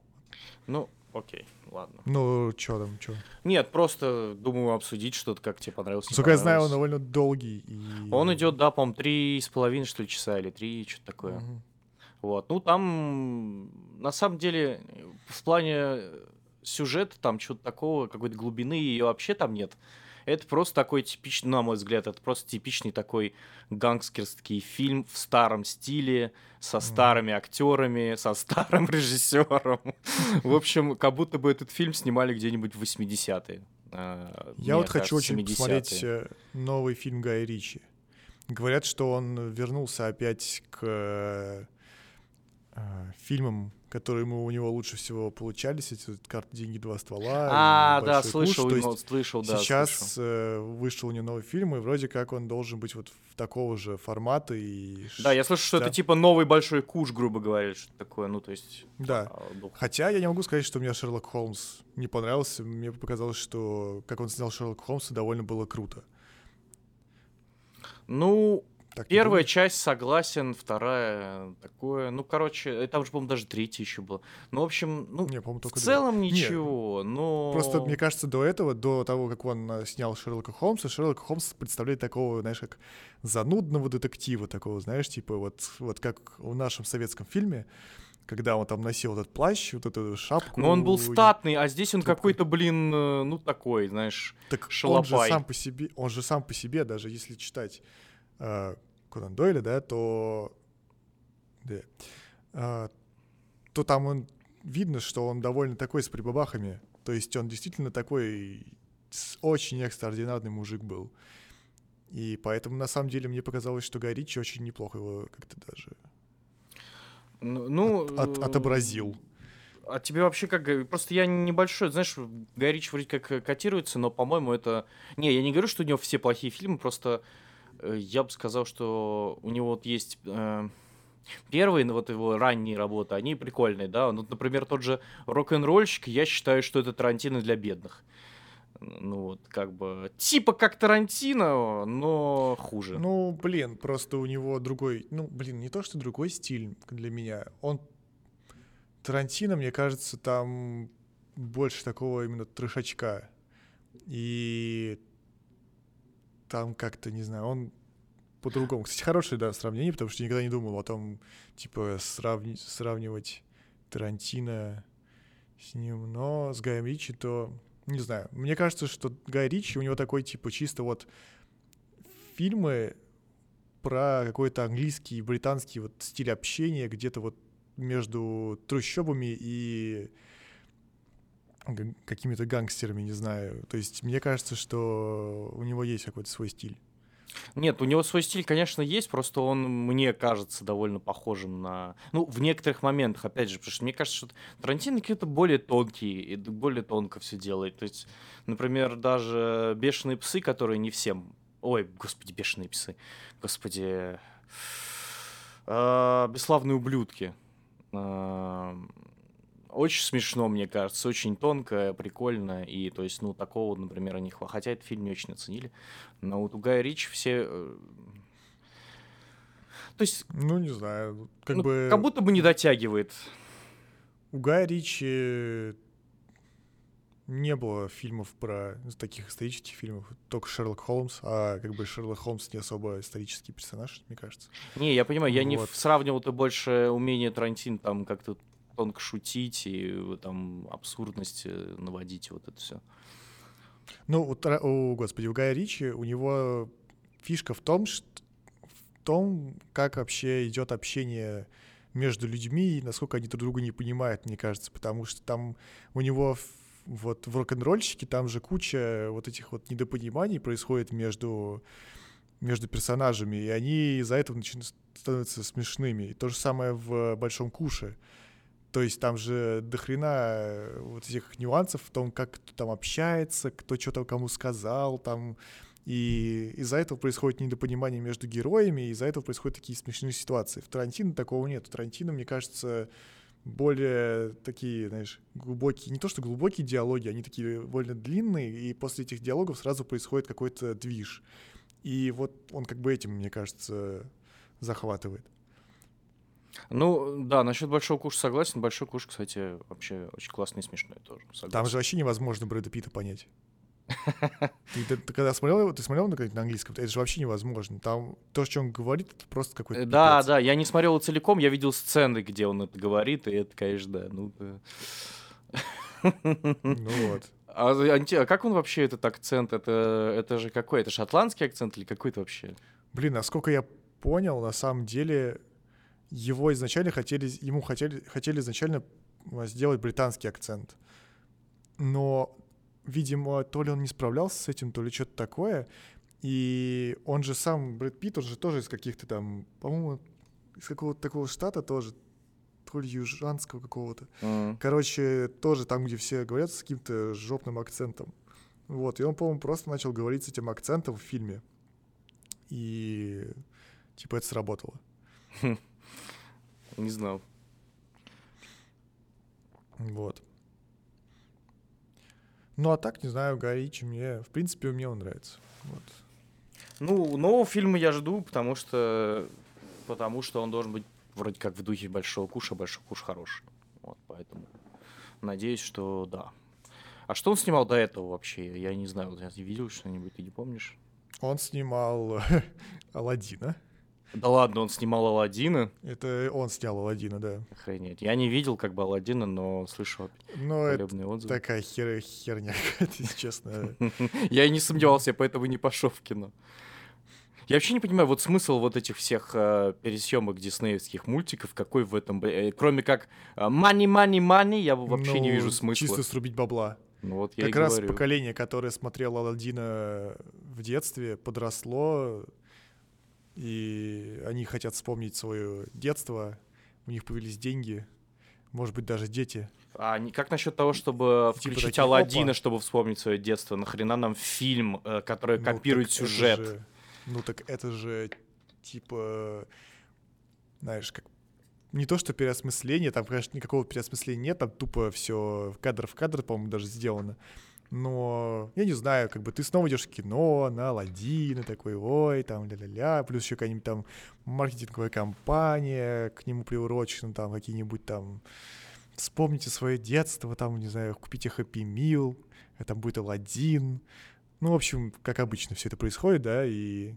Ну, окей, ладно. Ну, чё там, чё? Нет, просто думаю обсудить что-то, как тебе понравилось. Насколько я знаю, он довольно долгий. И... Он идет, да, по-моему, три с половиной, что ли, часа или три, что-то такое. Мгм. Вот. Ну, там, на самом деле, в плане сюжета там чего-то такого, какой-то глубины ее вообще там нет. Это просто такой типичный, на мой взгляд, это просто типичный такой гангстерский фильм в старом стиле, со старыми актерами, со старым режиссером. В общем, как будто бы этот фильм снимали где-нибудь в 80-е. А, Я вот хочу кажется, очень 70-е. посмотреть э, новый фильм Гая Ричи. Говорят, что он вернулся опять к э, э, фильмам, которые ему, у него лучше всего получались, эти «Карты, деньги, два ствола». А, да, «Большой слышал, куш». Есть слышал, да, сейчас слышал. э, вышел у него новый фильм, и вроде как он должен быть вот в такого же формата. И Да, я слышу, что да. это типа новый большой куш, грубо говоря, что такое, ну, то есть... Да. а, дух. Хотя я не могу сказать, что мне Шерлок Холмс не понравился. Мне показалось, что как он снял Шерлок Холмса, довольно было круто. Ну, Так первая часть согласен, вторая такое. Ну, короче, э, там же, по-моему, даже третья еще была. Ну, в общем, ну, Не, в две. целом Не, ничего, но... Просто, мне кажется, до этого, до того, как он э, снял Шерлока Холмса, Шерлок Холмс представляет такого, знаешь, как занудного детектива такого, знаешь, типа вот, вот как в нашем советском фильме, когда он там носил этот плащ, вот эту шапку. Но он был статный, а здесь он какой-то, блин, э, ну, такой, знаешь... Так он же шалопай. сам по себе, он же сам по себе, даже если читать э, Конан Дойля, да, то, да, э, то там он видно, что он довольно такой с прибабахами. То есть он действительно такой очень экстраординарный мужик был. И поэтому, на самом деле, мне показалось, что Гай Ричи очень неплохо его как-то даже Ну, ну, от- от- отобразил. А тебе вообще как... Просто я небольшой, знаешь, Гай Ричи вроде как котируется, но, по-моему, это... Не, я не говорю, что у него все плохие фильмы, просто я бы сказал, что у него вот есть... э, Первые, ну, вот его ранние работы, они прикольные, да. Ну, например, тот же рок-н-ролльщик, я считаю, что это Тарантино для бедных. Ну вот, как бы, типа как Тарантино, но хуже. Ну, блин, просто у него другой, ну, блин, не то, что другой стиль для меня. Он, Тарантино, мне кажется, там больше такого именно трешачка. И там как-то, не знаю, он по-другому. Кстати, хорошее, да, сравнение, потому что никогда не думал о том, типа, сравни- сравнивать Тарантино с ним. Но с Гаем Ричи, то, не знаю, мне кажется, что Гай Ричи, у него такой, типа, чисто вот фильмы про какой-то английский и британский вот стиль общения где-то вот между трущобами и какими-то гангстерами, не знаю. То есть мне кажется, что у него есть какой-то свой стиль. Нет, у него свой стиль, конечно, есть, просто он мне кажется довольно похожим на... Ну, в некоторых моментах, опять же, потому что мне кажется, что Тарантино какие-то более тонкий, и более тонко все делает. То есть, например, даже «Бешеные псы», которые не всем... Ой, господи, «Бешеные псы», господи... А, «Бесславные ублюдки». Очень смешно, мне кажется, очень тонко, прикольно, и, то есть, ну, такого, например, не хватает. Хотя этот фильм не очень оценили. Но вот у Гая Ричи все... э, То есть, Ну, не знаю, как ну, бы как будто бы не дотягивает. у Гая Ричи не было фильмов про таких исторических фильмов, только Шерлок Холмс, а как бы Шерлок Холмс не особо исторический персонаж, мне кажется. Не, я понимаю, я не Вот. в- сравнивал-то больше умение Тарантино там как-то тонко шутить и э, там абсурдность э, наводить, вот это все. Ну, у, у, господи, у Гая Ричи, у него фишка в том, что, в том, как вообще идет общение между людьми и насколько они друг друга не понимают, мне кажется, потому что там у него вот в рок-н-ролльщике там же куча вот этих вот недопониманий происходит между между персонажами, и они из-за этого начинают становятся смешными. И то же самое в «Большом куше». То есть там же дохрена э, вот этих нюансов в том, как кто там общается, кто что-то кому сказал, там. И из-за этого происходит недопонимание между героями, и из-за этого происходят такие смешные ситуации. В Тарантино такого нет. В Тарантино, мне кажется, более такие, знаешь, глубокие, не то что глубокие диалоги, они такие довольно длинные, и после этих диалогов сразу происходит какой-то движ. И вот он как бы этим, мне кажется, захватывает. Ну, да, насчет Большого Куша согласен. Большой Куш, кстати, вообще очень классный и смешной тоже. Там согласен. же вообще невозможно Брэда Питта понять. Ты, ты- ты когда смотрел его, ты смотрел на, на английском? Это же вообще невозможно. Там то, что он говорит, это просто какой-то Э, Да, пипец. да, я не смотрел его целиком, я видел сцены, где он это говорит, и это, конечно, да, ну да. Ну вот. А, анти- а как он вообще этот акцент? Это, это же какой? Это шотландский акцент или какой-то вообще? Блин, насколько я понял, на самом деле его изначально хотели, ему хотели, хотели изначально а, сделать британский акцент. Но, видимо, то ли он не справлялся с этим, то ли что-то такое. И он же сам, Брэд Питт, он же тоже из каких-то там, по-моему, из какого-то такого штата тоже, то ли южанского какого-то. М. Короче, тоже там, где все говорят с каким-то жопным акцентом. Вот, и он, по-моему, просто начал говорить с этим акцентом в фильме. И типа это сработало. Не знал. Вот. Ну, а так, не знаю, Гай Ричи мне, в принципе, мне он нравится. Вот. Ну, нового фильма я жду, потому что потому что он должен быть вроде как в духе Большого Куша, Большой Куш хороший. Вот, поэтому надеюсь, что да. А что он снимал до этого вообще? Я не знаю, вот я видел что-нибудь, ты не помнишь? Он снимал Алладина. Да ладно, он снимал Алладина. Это он снял Алладина, да. Охренеть. Я не видел как бы Алладина, но слышал Но это отзывы. такая хер- херня, если честно. Я и не сомневался, я поэтому не пошел в кино. Я вообще не понимаю, вот смысл вот этих всех э, пересъемок диснеевских мультиков, какой в этом, э, кроме как money, money, money, я вообще не Ну, вижу смысла. Чисто срубить бабла. Ну вот я как раз говорю. поколение, которое смотрело Алладина в детстве, подросло, и они хотят вспомнить свое детство, у них появились деньги, может быть, даже дети. А как насчет того, чтобы Типа включить такие, Алладина, опа. чтобы вспомнить свое детство? Нахрена нам фильм, э, который Ну, копирует сюжет? же- ну так это же типа, знаешь, как не то, что переосмысление, там, конечно, никакого переосмысления нет, там тупо все кадр в кадр, по-моему, даже сделано. Но я не знаю, как бы ты снова идешь в кино на Алладина, такой, ой, там, ля-ля-ля, плюс еще какая-нибудь там маркетинговая компания к нему приурочена, там, какие-нибудь там вспомните свое детство, там, не знаю, купите Happy Meal, там будет Алладин. Ну, в общем, как обычно все это происходит, да, и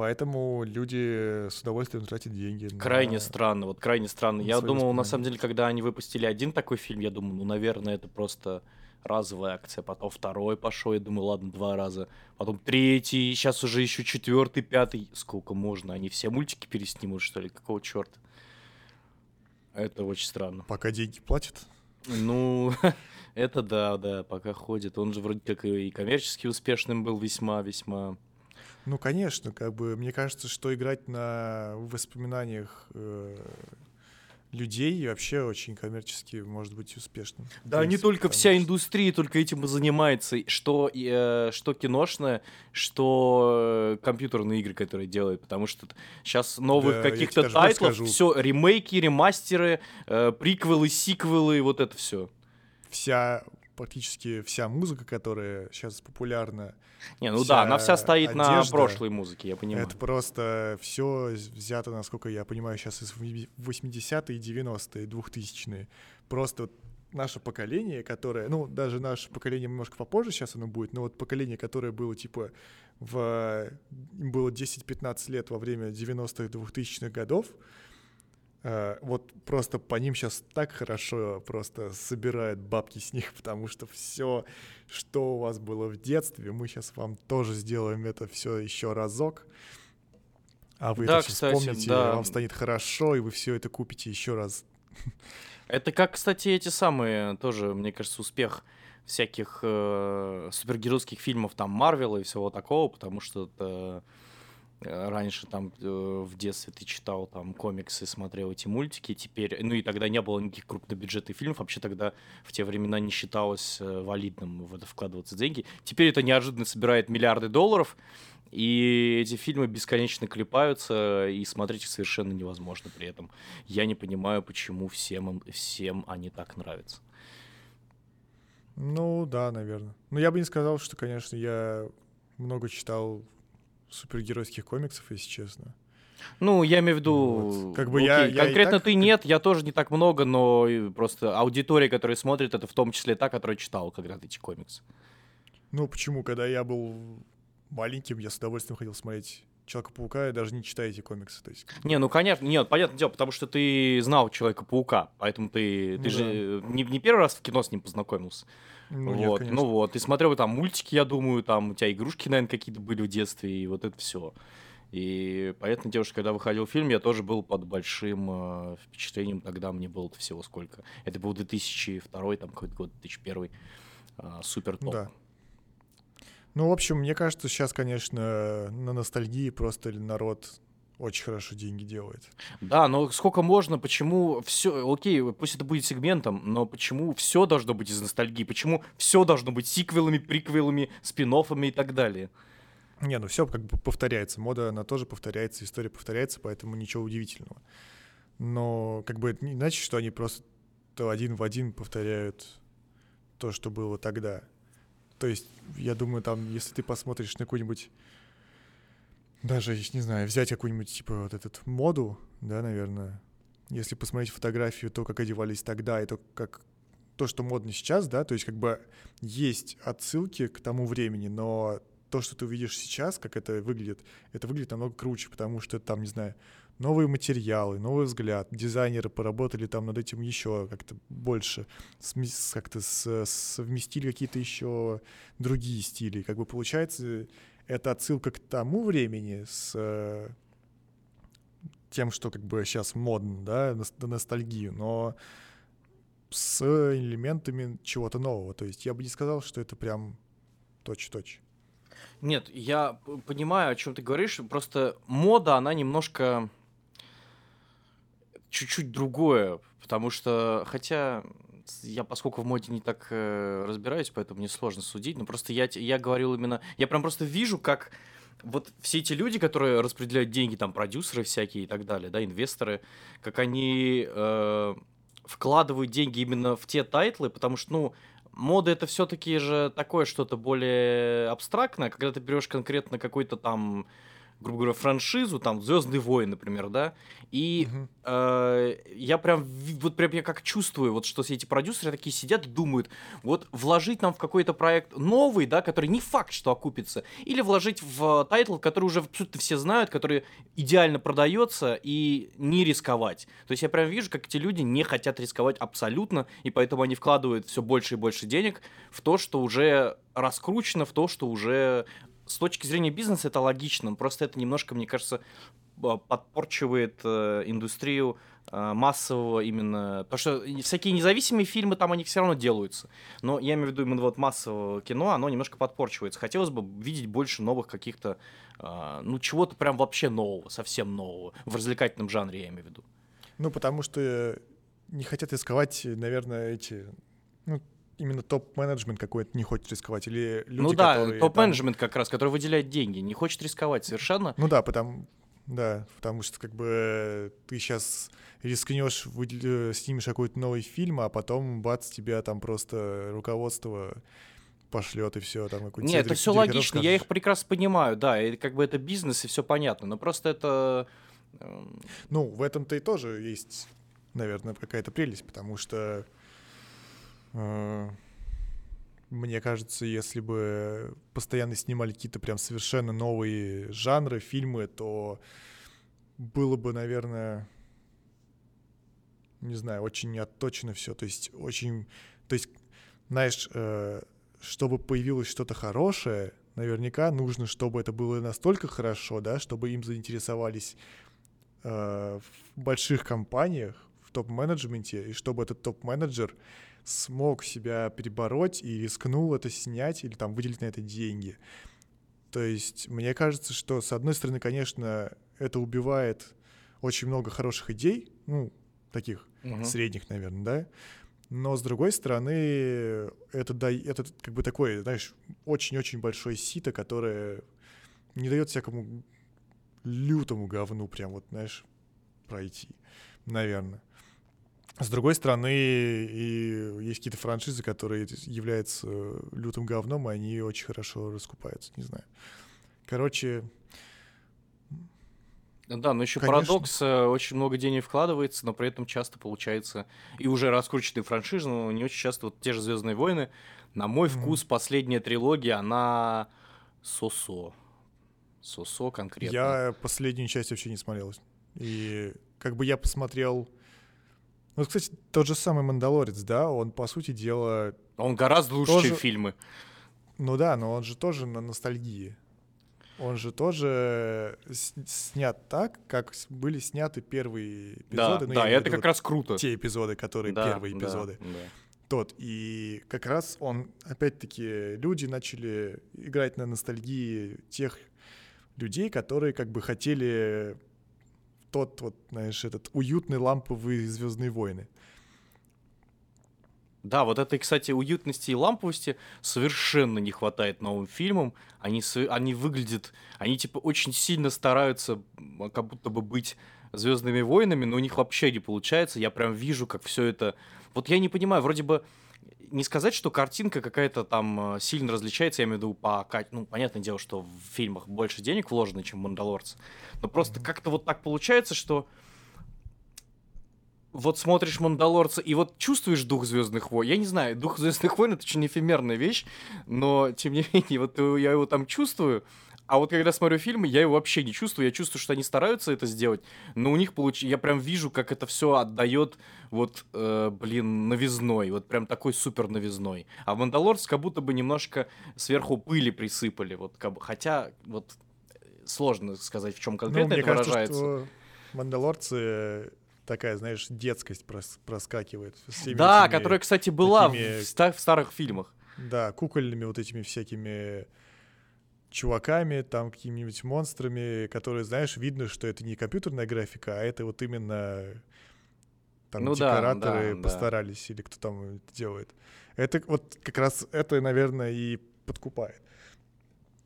поэтому люди с удовольствием тратят деньги. на- Крайне странно, вот крайне странно. Я думал, на самом деле, когда они выпустили один такой фильм, я думал, ну, наверное, это просто разовая акция. Потом второй пошел, я думаю, ладно, два раза. Потом третий, сейчас уже еще четвертый, пятый. Сколько можно? Они все мультики переснимут, что ли? Какого черта? Это очень странно. Пока деньги платят. Ну, это да, да, пока ходит. Он же вроде как и коммерчески успешным был весьма-весьма. Ну, конечно, как бы мне кажется, что играть на воспоминаниях э, людей вообще очень коммерчески может быть успешным. Да, не принципе, только потому вся что- индустрия только этим и занимается. Что, э, что киношная, что э, компьютерные игры, которые делают. Потому что сейчас новых Да, каких-то тайтлов, все ремейки, ремастеры, э, приквелы, сиквелы, вот это все. Вся, практически вся музыка, которая сейчас популярна, Не, ну да, она вся стоит на одежда, прошлой музыке, я понимаю. Это просто все взято, насколько я понимаю, сейчас из 80-е, 90-е, 2000-е. Просто наше поколение, которое, ну, даже наше поколение немножко попозже сейчас оно будет, но вот поколение, которое было, типа, в, было 10-15 лет во время 90-х, 2000-х годов, вот просто по ним сейчас так хорошо просто собирают бабки с них, потому что все, что у вас было в детстве, мы сейчас вам тоже сделаем это все еще разок. А вы Да, это кстати, вспомните, да. вам станет хорошо, и вы все это купите еще раз. Это как, кстати, эти самые, тоже, мне кажется, успех всяких э, супергеройских фильмов, там, Марвела и всего такого, потому что это, э, раньше там э, в детстве ты читал там комиксы, смотрел эти мультики, теперь, ну и тогда не было никаких крупнобюджетных фильмов, вообще тогда в те времена не считалось э, валидным в это вкладываться деньги. Теперь это неожиданно собирает миллиарды долларов, и эти фильмы бесконечно клепаются, и смотреть их совершенно невозможно при этом. Я не понимаю, почему всем, всем они так нравятся. Ну, да, наверное. Но я бы не сказал, что, конечно, я много читал супергеройских комиксов, если честно. Ну, я имею в виду, Вот. Как бы я- окей, я и конкретно так ты нет, я тоже не так много, но просто аудитория, которая смотрит, это в том числе та, которая читала когда-то эти комиксы. Ну, почему? Когда я был маленьким, я с удовольствием ходил смотреть Человека-паука, и даже не читая эти комиксы. То есть, Не, ну конечно, нет, понятное дело, потому что ты знал Человека-паука, поэтому ты, ты Ну же не, не первый раз в кино с ним познакомился. Ну, нет, вот, конечно. ну вот, ты смотрел там мультики, я думаю, там у тебя игрушки, наверное, какие-то были в детстве, и вот это все. И понятное дело, что когда выходил фильм, я тоже был под большим э, впечатлением, тогда мне было всего сколько. Это был 2002, там какой-то год, 2001, э, супер топ. Да. Ну, в общем, мне кажется, сейчас, конечно, на ностальгии просто народ очень хорошо деньги делает. Да, но сколько можно, почему все, окей, пусть это будет сегментом, но почему все должно быть из ностальгии, почему все должно быть сиквелами, приквелами, спин и так далее. Не, ну все как бы повторяется. Мода, она тоже повторяется, история повторяется, поэтому ничего удивительного. Но как бы это не значит, что они просто то один в один повторяют то, что было тогда. То есть, я думаю, там, если ты посмотришь на какую-нибудь, даже, не знаю, взять какую-нибудь, типа, вот этот моду, да, наверное, если посмотреть фотографию, то, как одевались тогда, и то, как то, что модно сейчас, да, то есть как бы есть отсылки к тому времени, но то, что ты увидишь сейчас, как это выглядит, это выглядит намного круче, потому что там, не знаю, новые материалы, новый взгляд, дизайнеры поработали там над этим еще как-то больше, как-то совместили какие-то еще другие стили. Как бы получается, это отсылка к тому времени с э, тем, что как бы сейчас модно, да, на ностальгию, но с элементами чего-то нового. То есть я бы не сказал, что это прям точь-точь. Нет, я понимаю, о чем ты говоришь. Просто мода, она немножко чуть-чуть другое. Потому что, хотя я, поскольку в моде не так э, разбираюсь, поэтому мне сложно судить. Но просто я, я говорил именно... Я прям просто вижу, как вот все эти люди, которые распределяют деньги, там, продюсеры всякие и так далее, да, инвесторы, как они э, вкладывают деньги именно в те тайтлы, потому что, ну, мода это все-таки же такое что-то более абстрактное, когда ты берешь конкретно какой-то там, грубо говоря, франшизу, там, Звездных войн, например, да, и Мгм. э, я прям, вот прям я как чувствую, вот что все эти продюсеры такие сидят и думают, вот вложить нам в какой-то проект новый, да, который не факт, что окупится, или вложить в тайтл, который уже абсолютно все знают, который идеально продается, и не рисковать. То есть я прям вижу, как эти люди не хотят рисковать абсолютно, и поэтому они вкладывают все больше и больше денег в то, что уже раскручено, в то, что уже с точки зрения бизнеса это логично, просто это немножко, мне кажется, а, подпорчивает э, индустрию э, массового именно... Потому что всякие независимые фильмы там они все равно делаются. Но я имею в виду именно вот массового кино, оно немножко подпорчивается. Хотелось бы видеть больше новых каких-то, ну, чего-то прям вообще нового, совсем нового. В развлекательном жанре, я имею в виду. Ну, потому что не хотят рисковать, наверное, эти... Именно топ-менеджмент какой-то не хочет рисковать. Или люди, ну да, которые там- топ-менеджмент как раз, который выделяет деньги, не хочет рисковать совершенно. Ну да, потому, да, потому что как бы ты сейчас рискнешь, выдел- э, снимешь какой-то новый фильм, а потом бац, тебя там просто руководство пошлет и все там какой-то. Нет, это все логично, я их прекрасно понимаю, да, и как бы это бизнес, и все понятно, но просто это... эм, Ну, в этом-то и тоже есть, наверное, какая-то прелесть, потому что мне кажется, если бы постоянно снимали какие-то прям совершенно новые жанры, фильмы, то было бы, наверное, не знаю, очень отточено все. То есть очень, то есть, знаешь, э, чтобы появилось что-то хорошее, наверняка нужно, чтобы это было настолько хорошо, да, чтобы им заинтересовались э, в больших компаниях, в топ-менеджменте, и чтобы этот топ-менеджер смог себя перебороть и рискнул это снять или там выделить на это деньги. То есть мне кажется, что с одной стороны, конечно, это убивает очень много хороших идей, ну, таких мгм. средних, наверное, да. Но с другой стороны, это, да, это как бы такое, знаешь, очень-очень большое сито, которое не дает всякому лютому говну прям вот, знаешь, пройти, наверное. С другой стороны, и есть какие-то франшизы, которые являются лютым говном, и они очень хорошо раскупаются, не знаю. Короче, Да, но еще Конечно. парадокс, э, очень много денег вкладывается, но при этом часто получается и уже раскрученные франшизы, но не очень часто вот те же Звездные войны. На мой Мгм. вкус последняя трилогия, она сосо. Сосо конкретно. Я последнюю часть вообще не смотрел. И как бы я посмотрел... Вот, кстати, тот же самый «Мандалорец», да, он, по сути дела... Он гораздо лучше, чем Тоже- фильмы. Ну да, но он же тоже на ностальгии. Он же тоже снят так, как были сняты первые Да, эпизоды. ну, да, имею в это как вот раз круто. Те эпизоды, которые Да, первые да, эпизоды. да. Тот. И как раз он, опять-таки, люди начали играть на ностальгии тех людей, которые как бы хотели тот вот, знаешь, этот уютный ламповый Звездные войны. Да, вот этой, кстати, уютности и ламповости совершенно не хватает новым фильмам. Они, они выглядят, они типа очень сильно стараются как будто бы быть Звездными войнами, но у них вообще не получается. Я прям вижу, как все это... Вот я не понимаю, вроде бы не сказать, что картинка какая-то там э, сильно различается, я имею в виду по... Ну, понятное дело, что в фильмах больше денег вложено, чем в «Мандалорце». Но просто как-то вот так получается, что вот смотришь Мандалорца и вот чувствуешь дух Звездных войн. Я не знаю, дух Звездных войн это очень эфемерная вещь, но тем не менее, вот я его там чувствую. А вот когда смотрю фильмы, я его вообще не чувствую. Я чувствую, что они стараются это сделать, но у них получ... я прям вижу, как это все отдает вот, э, блин, новизной. Вот прям такой супер новизной. А в Мандалорце как будто бы немножко сверху пыли присыпали. Вот, как бы, хотя, вот, сложно сказать, в чем Ну, конкретно мне это кажется, выражается. «Мандалорцы» такая, знаешь, детскость прос- проскакивает. всеми Да, этими, которая, кстати, была такими- в, ста- в старых фильмах. Да, кукольными вот этими всякими чуваками, там какими-нибудь монстрами, которые, знаешь, видно, что это не компьютерная графика, а это вот именно там Ну да, декораторы да, да. постарались или кто там это делает. Это вот как раз это, наверное, и подкупает.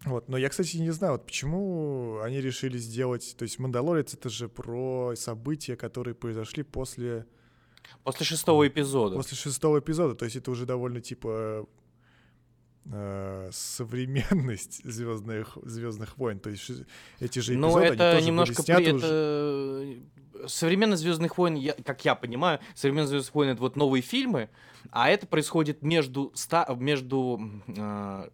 Вот, но я, кстати, не знаю, вот почему они решили сделать... То есть «Мандалорец» — это же про события, которые произошли после, После шестого эпизода. после шестого эпизода. То есть это уже довольно, типа, э, современность звездных, звездных войн. То есть эти же эпизоды, Ну, они это тоже были немножко сняты при- уже. это современных Звездных войн, я- как я понимаю, современные Звездных войн это вот новые фильмы, а это происходит между ста- между а,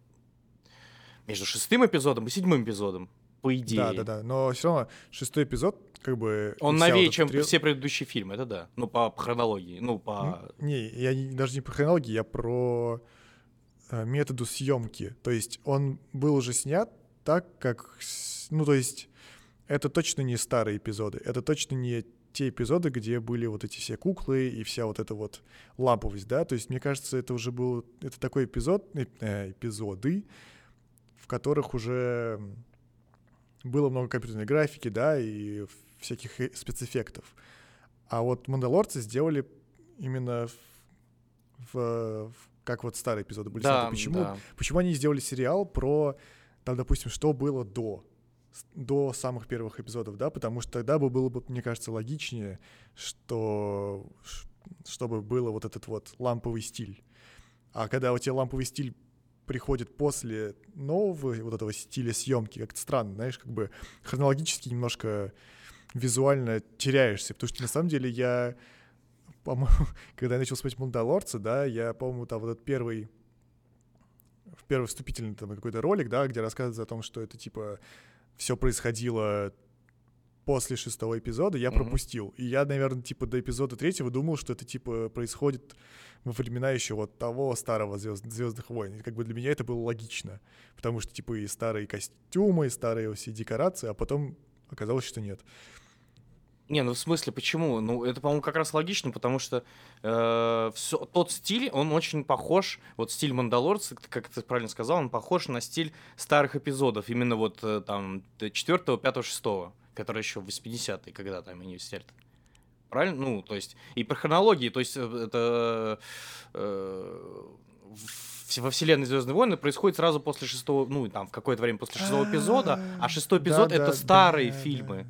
между шестым эпизодом и седьмым эпизодом, по идее. Да, да, да. Но все равно шестой эпизод, как бы... Он новее, вот чем трил- все предыдущие фильмы, это да. Ну, по хронологии, ну, по... Не, я не- даже не про хронологию, я про э, методу съемки. То есть он был уже снят так, как... Ну, то есть это точно не старые эпизоды. Это точно не те эпизоды, где были вот эти все куклы и вся вот эта вот ламповость, да? То есть мне кажется, это уже был... Это такой эпизод, э, э, эпизоды, в которых уже было много компьютерной графики, да, и всяких э- спецэффектов. А вот «Мандалорцы» сделали именно в, как вот старые эпизоды были Да, сняты. Почему, да. почему они сделали сериал про, там, допустим, что было до, до самых первых эпизодов, да? Потому что тогда бы было бы, мне кажется, логичнее, что чтобы было вот этот вот ламповый стиль. А когда у тебя ламповый стиль приходит после нового вот этого стиля съемки, как-то странно, знаешь, как бы хронологически немножко визуально теряешься, потому что на самом деле я, по-моему, когда я начал смотреть «Мандалорца», да, я, по-моему, там вот этот первый в первый вступительный там какой-то ролик, да, где рассказывается о том, что это типа все происходило после шестого эпизода, я Мгм. пропустил. И я, наверное, типа до эпизода третьего думал, что это типа происходит во времена еще вот того старого звезд, Звездных войн. И как бы для меня это было логично. Потому что типа и старые костюмы, и старые все декорации, а потом оказалось, что нет. Не, ну в смысле, почему? Ну, это, по-моему, как раз логично, потому что э, всё- тот стиль, он очень похож, вот стиль Мандалорца, как ты правильно сказал, он похож на стиль старых эпизодов, именно вот э, там 4, 5, 6, которые еще в 80-е, когда там они сняли. Правильно? Ну, то есть, и по хронологии, то есть, э, это э, во вселенной Звездные войны происходит сразу после шестого, ну, там, в какое-то время после шестого эпизода, а шестой эпизод Да, это да, старые да, фильмы.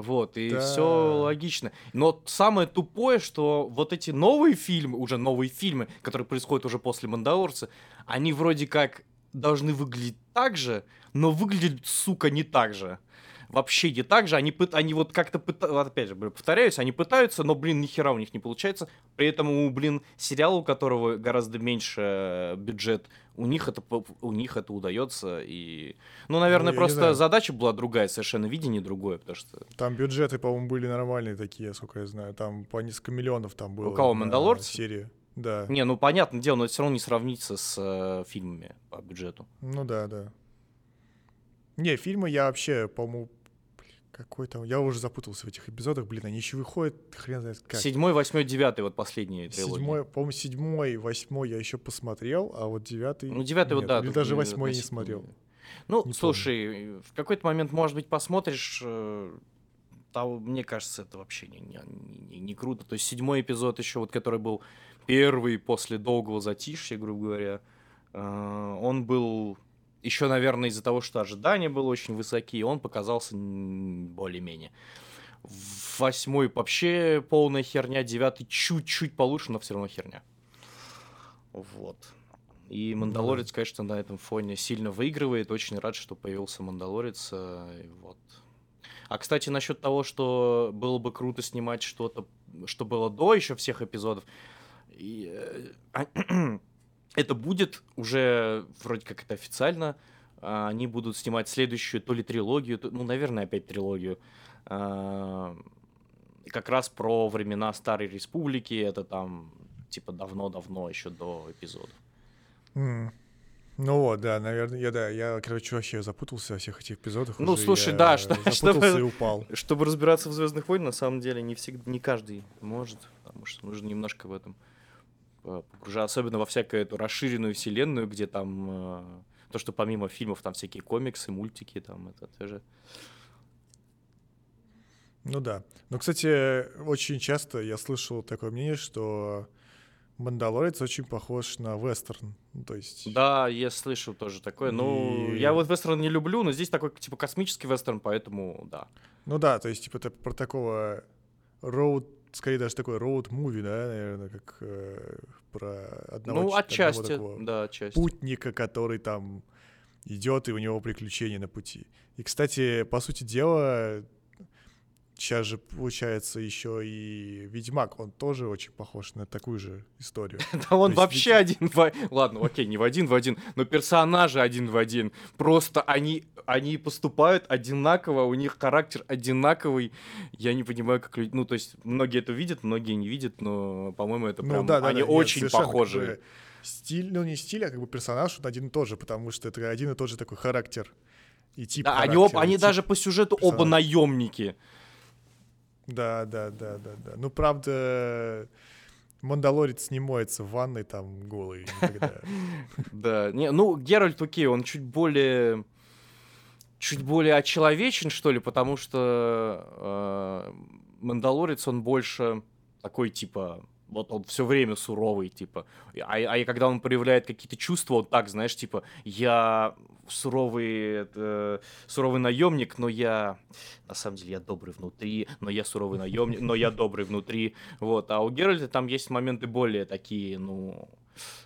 Вот, и Да. все логично. Но самое тупое, что вот эти новые фильмы, уже новые фильмы, которые происходят уже после Мандалорца, они вроде как должны выглядеть так же, но выглядят, сука, не так же. Вообще не так же. Они, пыт- они вот как-то пытаются, опять же, блин, повторяюсь, они пытаются, но, блин, ни хера у них не получается. При этом у, блин, сериала, у которого гораздо меньше э, бюджет, у них это, у них это удается. И... Ну, наверное, не просто задача была другая, совершенно видение другое, потому что Там бюджеты, по-моему, были нормальные такие, сколько я знаю. Там по несколько миллионов там было. кого, на «Мандалорца»? серии. Да. Не, ну понятное дело, но это все равно не сравнится с э, фильмами по бюджету. Ну да, да. Не, фильмы я вообще, по-моему, какой там... Я уже запутался в этих эпизодах, блин, они еще выходят, хрен знает как. Седьмой, восьмой, девятый, вот последние трилогии. Седьмой, по-моему, седьмой, восьмой я еще посмотрел, а вот девятый... Ну, девятый вот да. Или даже восьмой не смотрел. Ну, Не слушай, в какой-то момент, может быть, посмотришь. э, там, мне кажется, это вообще не, не, не- не круто. То есть седьмой эпизод еще, вот который был первый после долгого затишья, грубо говоря, э, он был еще, наверное, из-за того, что ожидания были очень высокие, он показался более-менее. Восьмой вообще полная херня, девятый чуть-чуть получше, но все равно херня. Вот. И Мандалорец, конечно, на этом фоне сильно выигрывает. Очень рад, что появился Мандалорец. э, Вот. А, кстати, насчет того, что было бы круто снимать что-то, что было до еще всех эпизодов. И, э, это будет уже вроде как это официально. а, Они будут снимать следующую то ли трилогию, то- ну, наверное, опять трилогию. а, Как раз про времена Старой Республики. Это там типа давно-давно еще до эпизодов. М. Ну вот, да, наверное, я, да, я, короче, вообще запутался во всех этих эпизодах. Ну, уже, слушай, я да, что- Запутался чтобы- и упал. Чтобы разбираться в Звездных войнах, на самом деле не всегда, не каждый может, потому что нужно немножко в этом э, погружаться, особенно во всякую эту расширенную вселенную, где там, э, То, что помимо фильмов там всякие комиксы, мультики, там это тоже... Ну да. Но, кстати, очень часто я слышал такое мнение, что Мандалорец очень похож на вестерн. Ну, то есть... Да, я слышал тоже такое. Ну, И- я вот вестерн не люблю, но здесь такой, типа, космический вестерн, поэтому да. Ну да, то есть, типа, про такого роуд, скорее даже такой роуд-муви, да, наверное, как э, про одного, ну, ч- одного отчасти, такого да, отчасти. путника, который там идет, и у него приключения на пути. И, кстати, по сути дела, сейчас же получается еще и Ведьмак, он тоже очень похож на такую же историю. Да он вообще один в... Ладно, окей, не в один в один, но персонажи один в один. Просто они, они поступают одинаково, у них характер одинаковый. Я не понимаю, как люди... Ну, то есть, многие это видят, многие не видят, но, по-моему, это прям... они нет, очень совершенно, как похожи. бы Стиль, ну не стиль, а как бы персонаж он один и тот же, потому что это один и тот же такой характер и тип Да, они, характера, оба, и они тип даже по сюжету оба персонажа. наемники. Да, да, да, да, да. Ну, правда, Мандалорец не моется в ванной там голый. Да, не, ну, Геральт, окей, он чуть более... Чуть более очеловечен, что ли, потому что э, Мандалорец, он больше такой, типа, вот он все время суровый, типа. А, а когда он проявляет какие-то чувства, он так, знаешь, типа, я суровый, э, суровый наемник, но я, на самом деле, я добрый внутри, но я суровый наемник, но я добрый внутри, вот. А у Геральта там есть моменты более такие, ну,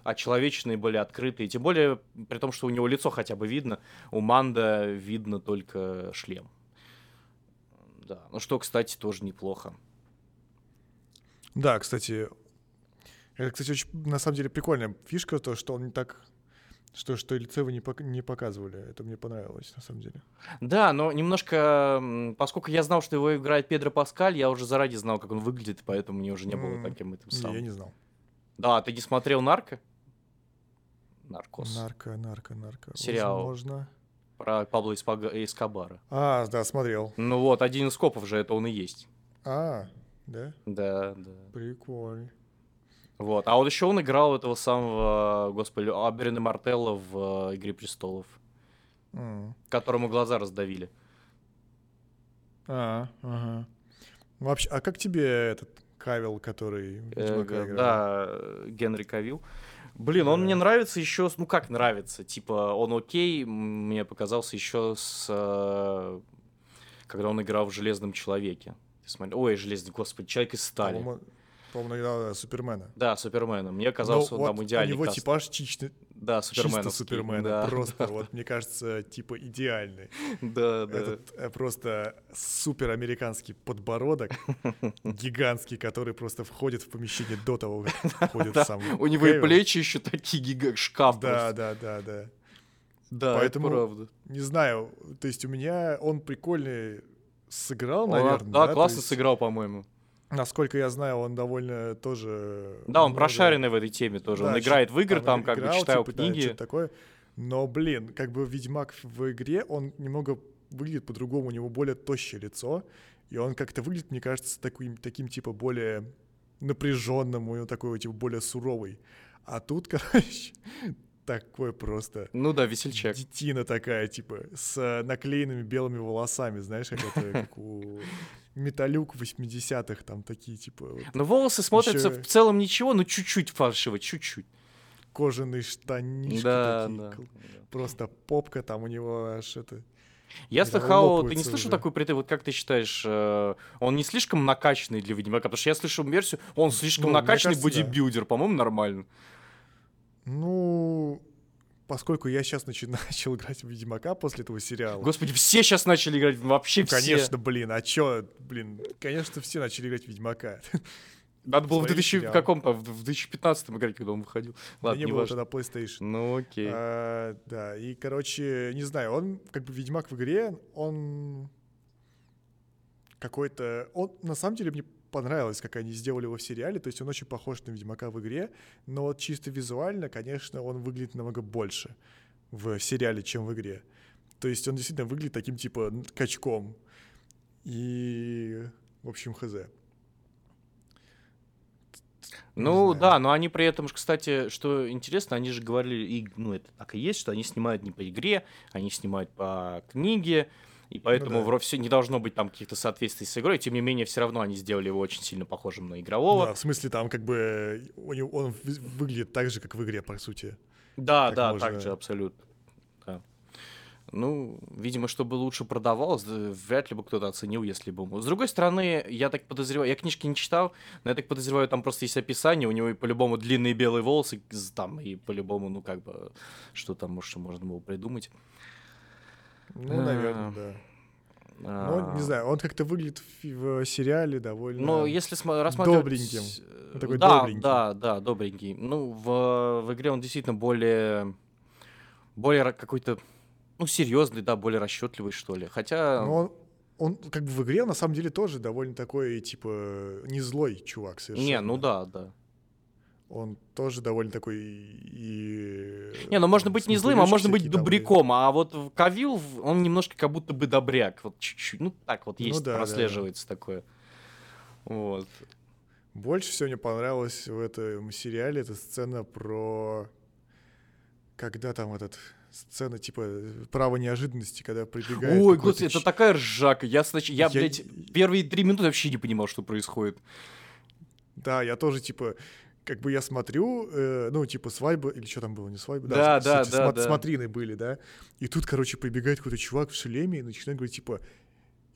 очеловеченные, более открытые. Тем более, при том, что у него лицо хотя бы видно, у Манда видно только шлем. Да, ну что, кстати, тоже неплохо. Да, кстати, это, кстати, очень, на самом деле, прикольная фишка, то, что он не так, что, что лицо его не, пок- не показывали. Это мне понравилось, на самом деле. Да, но немножко, поскольку я знал, что его играет Педро Паскаль, я уже заранее знал, как он выглядит, поэтому мне уже не было М, таким этим Не, самым. я не знал. Да, ты не смотрел Нарко? Наркос. Нарко, нарко, нарко. Сериал. Возможно. Про Пабло Эскобара. А, да, смотрел. Ну вот, один из копов же это он и есть. А, да? Да, да. Прикольно. Вот. А вот еще он играл этого самого, господи, Аберина Мартелла в э, «Игре престолов», М. которому глаза раздавили. А, ага. Вообще, а как тебе этот Кавил, который Э, Ведьмака играл? да, Генри Кавилл. Блин, он мне нравится еще, ну как нравится, типа он окей, мне показался еще с, э, когда он играл в Железном человеке. Ты смотри- Ой, Железный, господи, Человек из стали. По-моему, э, Супермена. Да, Супермена. Мне казалось, Ну, он там вот идеальный У него каст. типаж чисто, Да, чисто Суперменовский, Супермена. да, Просто, вот, мне кажется, типа идеальный. Да, да. Этот э, просто супер американский подбородок, гигантский, который просто входит в помещение до того, как входит сам У него и плечи еще такие гига, шкаф Да, да, да, да. Да, Поэтому- это правда. Не знаю, то есть у меня он прикольный сыграл, наверное. да, классно сыграл, по-моему. Насколько я знаю, он довольно тоже... Да, он много- прошаренный в этой теме тоже. Да, он играет в игры, там, как бы играл, читал типа, да, книги. что-то такое. Но, блин, как бы Ведьмак в игре, он немного выглядит по-другому, у него более тощее лицо, и он как-то выглядит, мне кажется, таким, таким типа более напряженным, у него такой типа более суровый. А тут, короче, такой просто Ну да, весельчак. детина такая, типа, с наклеенными белыми волосами, знаешь, как это, как у Металюк 80-х, там такие, типа, вот Но волосы смотрятся Ещё- в целом ничего, но чуть-чуть фальшиво, чуть-чуть. кожаные штанишки Да, такие, да. просто попка там у него аж это... Я слыхал, ты не слышал уже. такую претензию, вот как ты считаешь, э, он не слишком накачанный для Ведьмака? Потому что я слышал версию, он слишком Ну, накачанный кажется, да. бодибилдер, по-моему, нормально. Ну, поскольку я сейчас начал играть в Ведьмака после этого сериала, Господи, все сейчас начали играть, вообще ну, все. конечно, блин, а чё, блин, конечно, все начали играть в Ведьмака. Надо было в Смотри 2000 сериал. каком-то, в в 2015 играть, когда он выходил. Да Ладно, не не было важно. тогда PlayStation. Ну окей. А, да, и, короче, не знаю, он, как бы, Ведьмак в игре, он какой-то... Он, на самом деле, мне понравилось, как они сделали его в сериале, то есть он очень похож на Ведьмака в игре, но вот чисто визуально, конечно, он выглядит намного больше в сериале, чем в игре. То есть он действительно выглядит таким, типа, качком. И, в общем, хз. Ну да, но они при этом, кстати, что интересно, они же говорили, и, ну это так и есть, что они снимают не по игре, они снимают по книге, и поэтому да. вроде все не должно быть там каких-то соответствий с игрой, тем не менее все равно они сделали его очень сильно похожим на игрового. Да, в смысле, там как бы него- он вы- выглядит так же, как в игре, по сути. Да, Так да, можно- так же абсолютно. Да. Ну, видимо, чтобы лучше продавалось, да, вряд ли бы кто-то оценил, если бы. С другой стороны, я так подозреваю, я книжки не читал, но я так подозреваю, там просто есть описание, у него и по-любому длинные белые волосы, там, и по-любому, ну, как бы, что там, может, можно было придумать. Ну, наверное, А, да. А, Ну, не знаю, он как-то выглядит в, в сериале довольно... Ну, если сма- рассматривать... добреньким. э, Он такой да, добренький. да, да, добренький. Ну, в, в игре он действительно более... Более какой-то... Ну, серьезный, да, более расчетливый, что ли. Хотя... Но он, он как бы в игре на самом деле тоже довольно такой, типа, не злой чувак совершенно. Не, ну да, да. Он тоже довольно такой и... Не, ну можно быть не злым, а можно быть там и- добряком. А вот Кавил, он немножко как будто бы добряк. Вот чуть-чуть. Ну, так вот Ну есть, да, да, да. прослеживается такое. Вот. Больше всего мне понравилось в этом сериале эта сцена про... Когда там этот... Сцена, типа, право неожиданности, когда прибегает Ой, господи, это такая ржака. Я, снач... я, Я- блядь, первые три минуты вообще не понимал, что происходит. Да, я тоже, типа, как бы я смотрю, э, ну, типа, свадьба, или что там было, не свадьба? Да, с- да, эти да, смо- да. Смотрины были, да? И тут, короче, прибегает какой-то чувак в шлеме и начинает говорить, типа,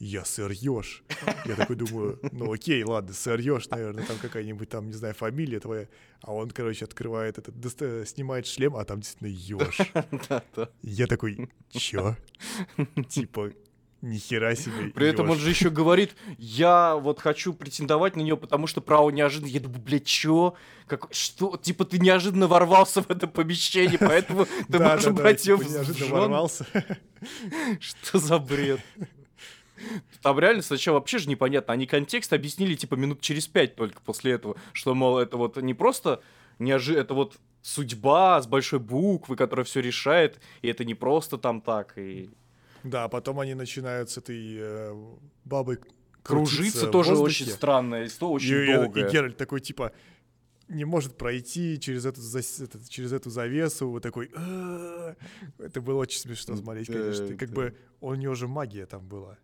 я сэр Ёж. Я такой думаю, ну окей, ладно, сэр Ёж, наверное, там какая-нибудь там, не знаю, фамилия твоя. А он, короче, открывает этот, доста- снимает шлем, а там действительно Ёж. Да, да. Я такой, чё? Типа, нихера себе. При этом он же еще говорит, я вот хочу претендовать на нее, потому что право неожиданно. Я думаю, блядь, чё? Как, что? Типа ты неожиданно ворвался в это помещение, поэтому ты можешь брать ее типа, неожиданно ворвался. Что за бред? Там реально сначала вообще же непонятно. Они контекст объяснили типа минут через пять только после этого, что, мол, это вот не просто неожи... это вот судьба с большой буквы, которая все решает, и это не просто там так, и Да, а потом они начинают с этой э, бабой кружиться тоже очень странная история, очень и, и- долгая. и Геральт такой, типа, не может пройти через эту, зас- этот- через эту завесу, вот такой... «А-а-а». Это было очень смешно смотреть, конечно. И как бы у него же магия там была.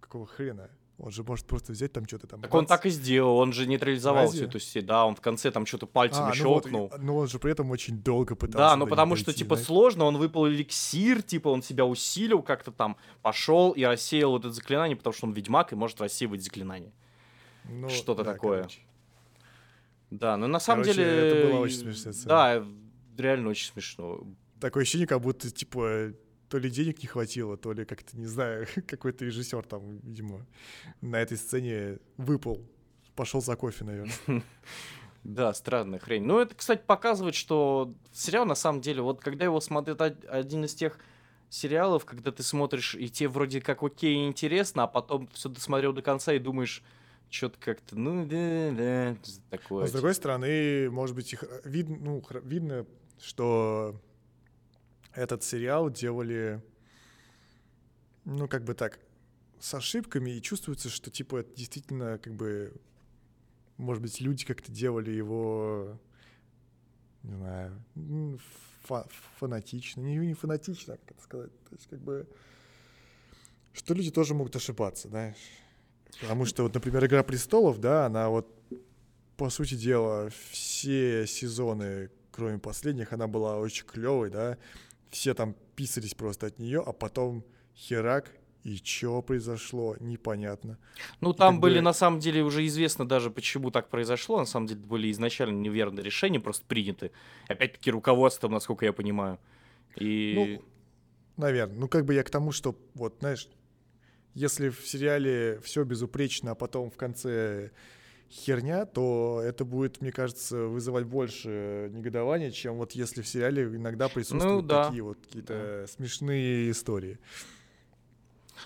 Какого хрена? Он же может просто взять там что-то там... Так он бац. так и сделал, он же нейтрализовал Разве? всю эту сеть, да, он в конце там что-то пальцем А, ну вот, щелкнул. но он же при этом очень долго пытался Да, но до потому них что, дойти, типа, знаешь. сложно, он выпал эликсир, типа, он себя усилил как-то там, пошел и рассеял вот это заклинание, потому что он ведьмак и может рассеивать заклинания. Ну, что-то да, такое. короче. Да, ну на самом Короче, деле... это была очень сцена. Да, реально очень смешно. Такое ощущение, как будто, типа, то ли денег не хватило, то ли как-то, не знаю, какой-то режиссер там, видимо, на этой сцене выпал. Пошел за кофе, наверное. Да, странная хрень. Ну, это, кстати, показывает, что сериал, на самом деле, вот когда его смотрит од- один из тех сериалов, когда ты смотришь, и тебе вроде как окей интересно, а потом все досмотрел до конца и думаешь, что-то как-то, ну, да, да, такое. Но, с другой стороны, может быть, их видно, ну, видно, что этот сериал делали, ну, как бы так, с ошибками, и чувствуется, что, типа, это действительно, как бы, может быть, люди как-то делали его, не знаю, фа- фанатично, не, не фанатично, как это сказать, то есть, как бы, что люди тоже могут ошибаться, знаешь. Потому что, вот, например, «Игра престолов», да, она вот по сути дела, все сезоны, кроме последних, она была очень клевой, да. Все там писались просто от нее, а потом херак, и что произошло, непонятно. Ну, там были, бы- на самом деле, уже известно даже, почему так произошло. На самом деле, были изначально неверные решения просто приняты. Опять-таки, руководством, насколько я понимаю. И... Ну, наверное. Ну, как бы я к тому, что, вот, знаешь, если в сериале все безупречно, а потом в конце херня, то это будет, мне кажется, вызывать больше негодования, чем вот если в сериале иногда присутствуют Ну да. такие вот какие-то смешные истории.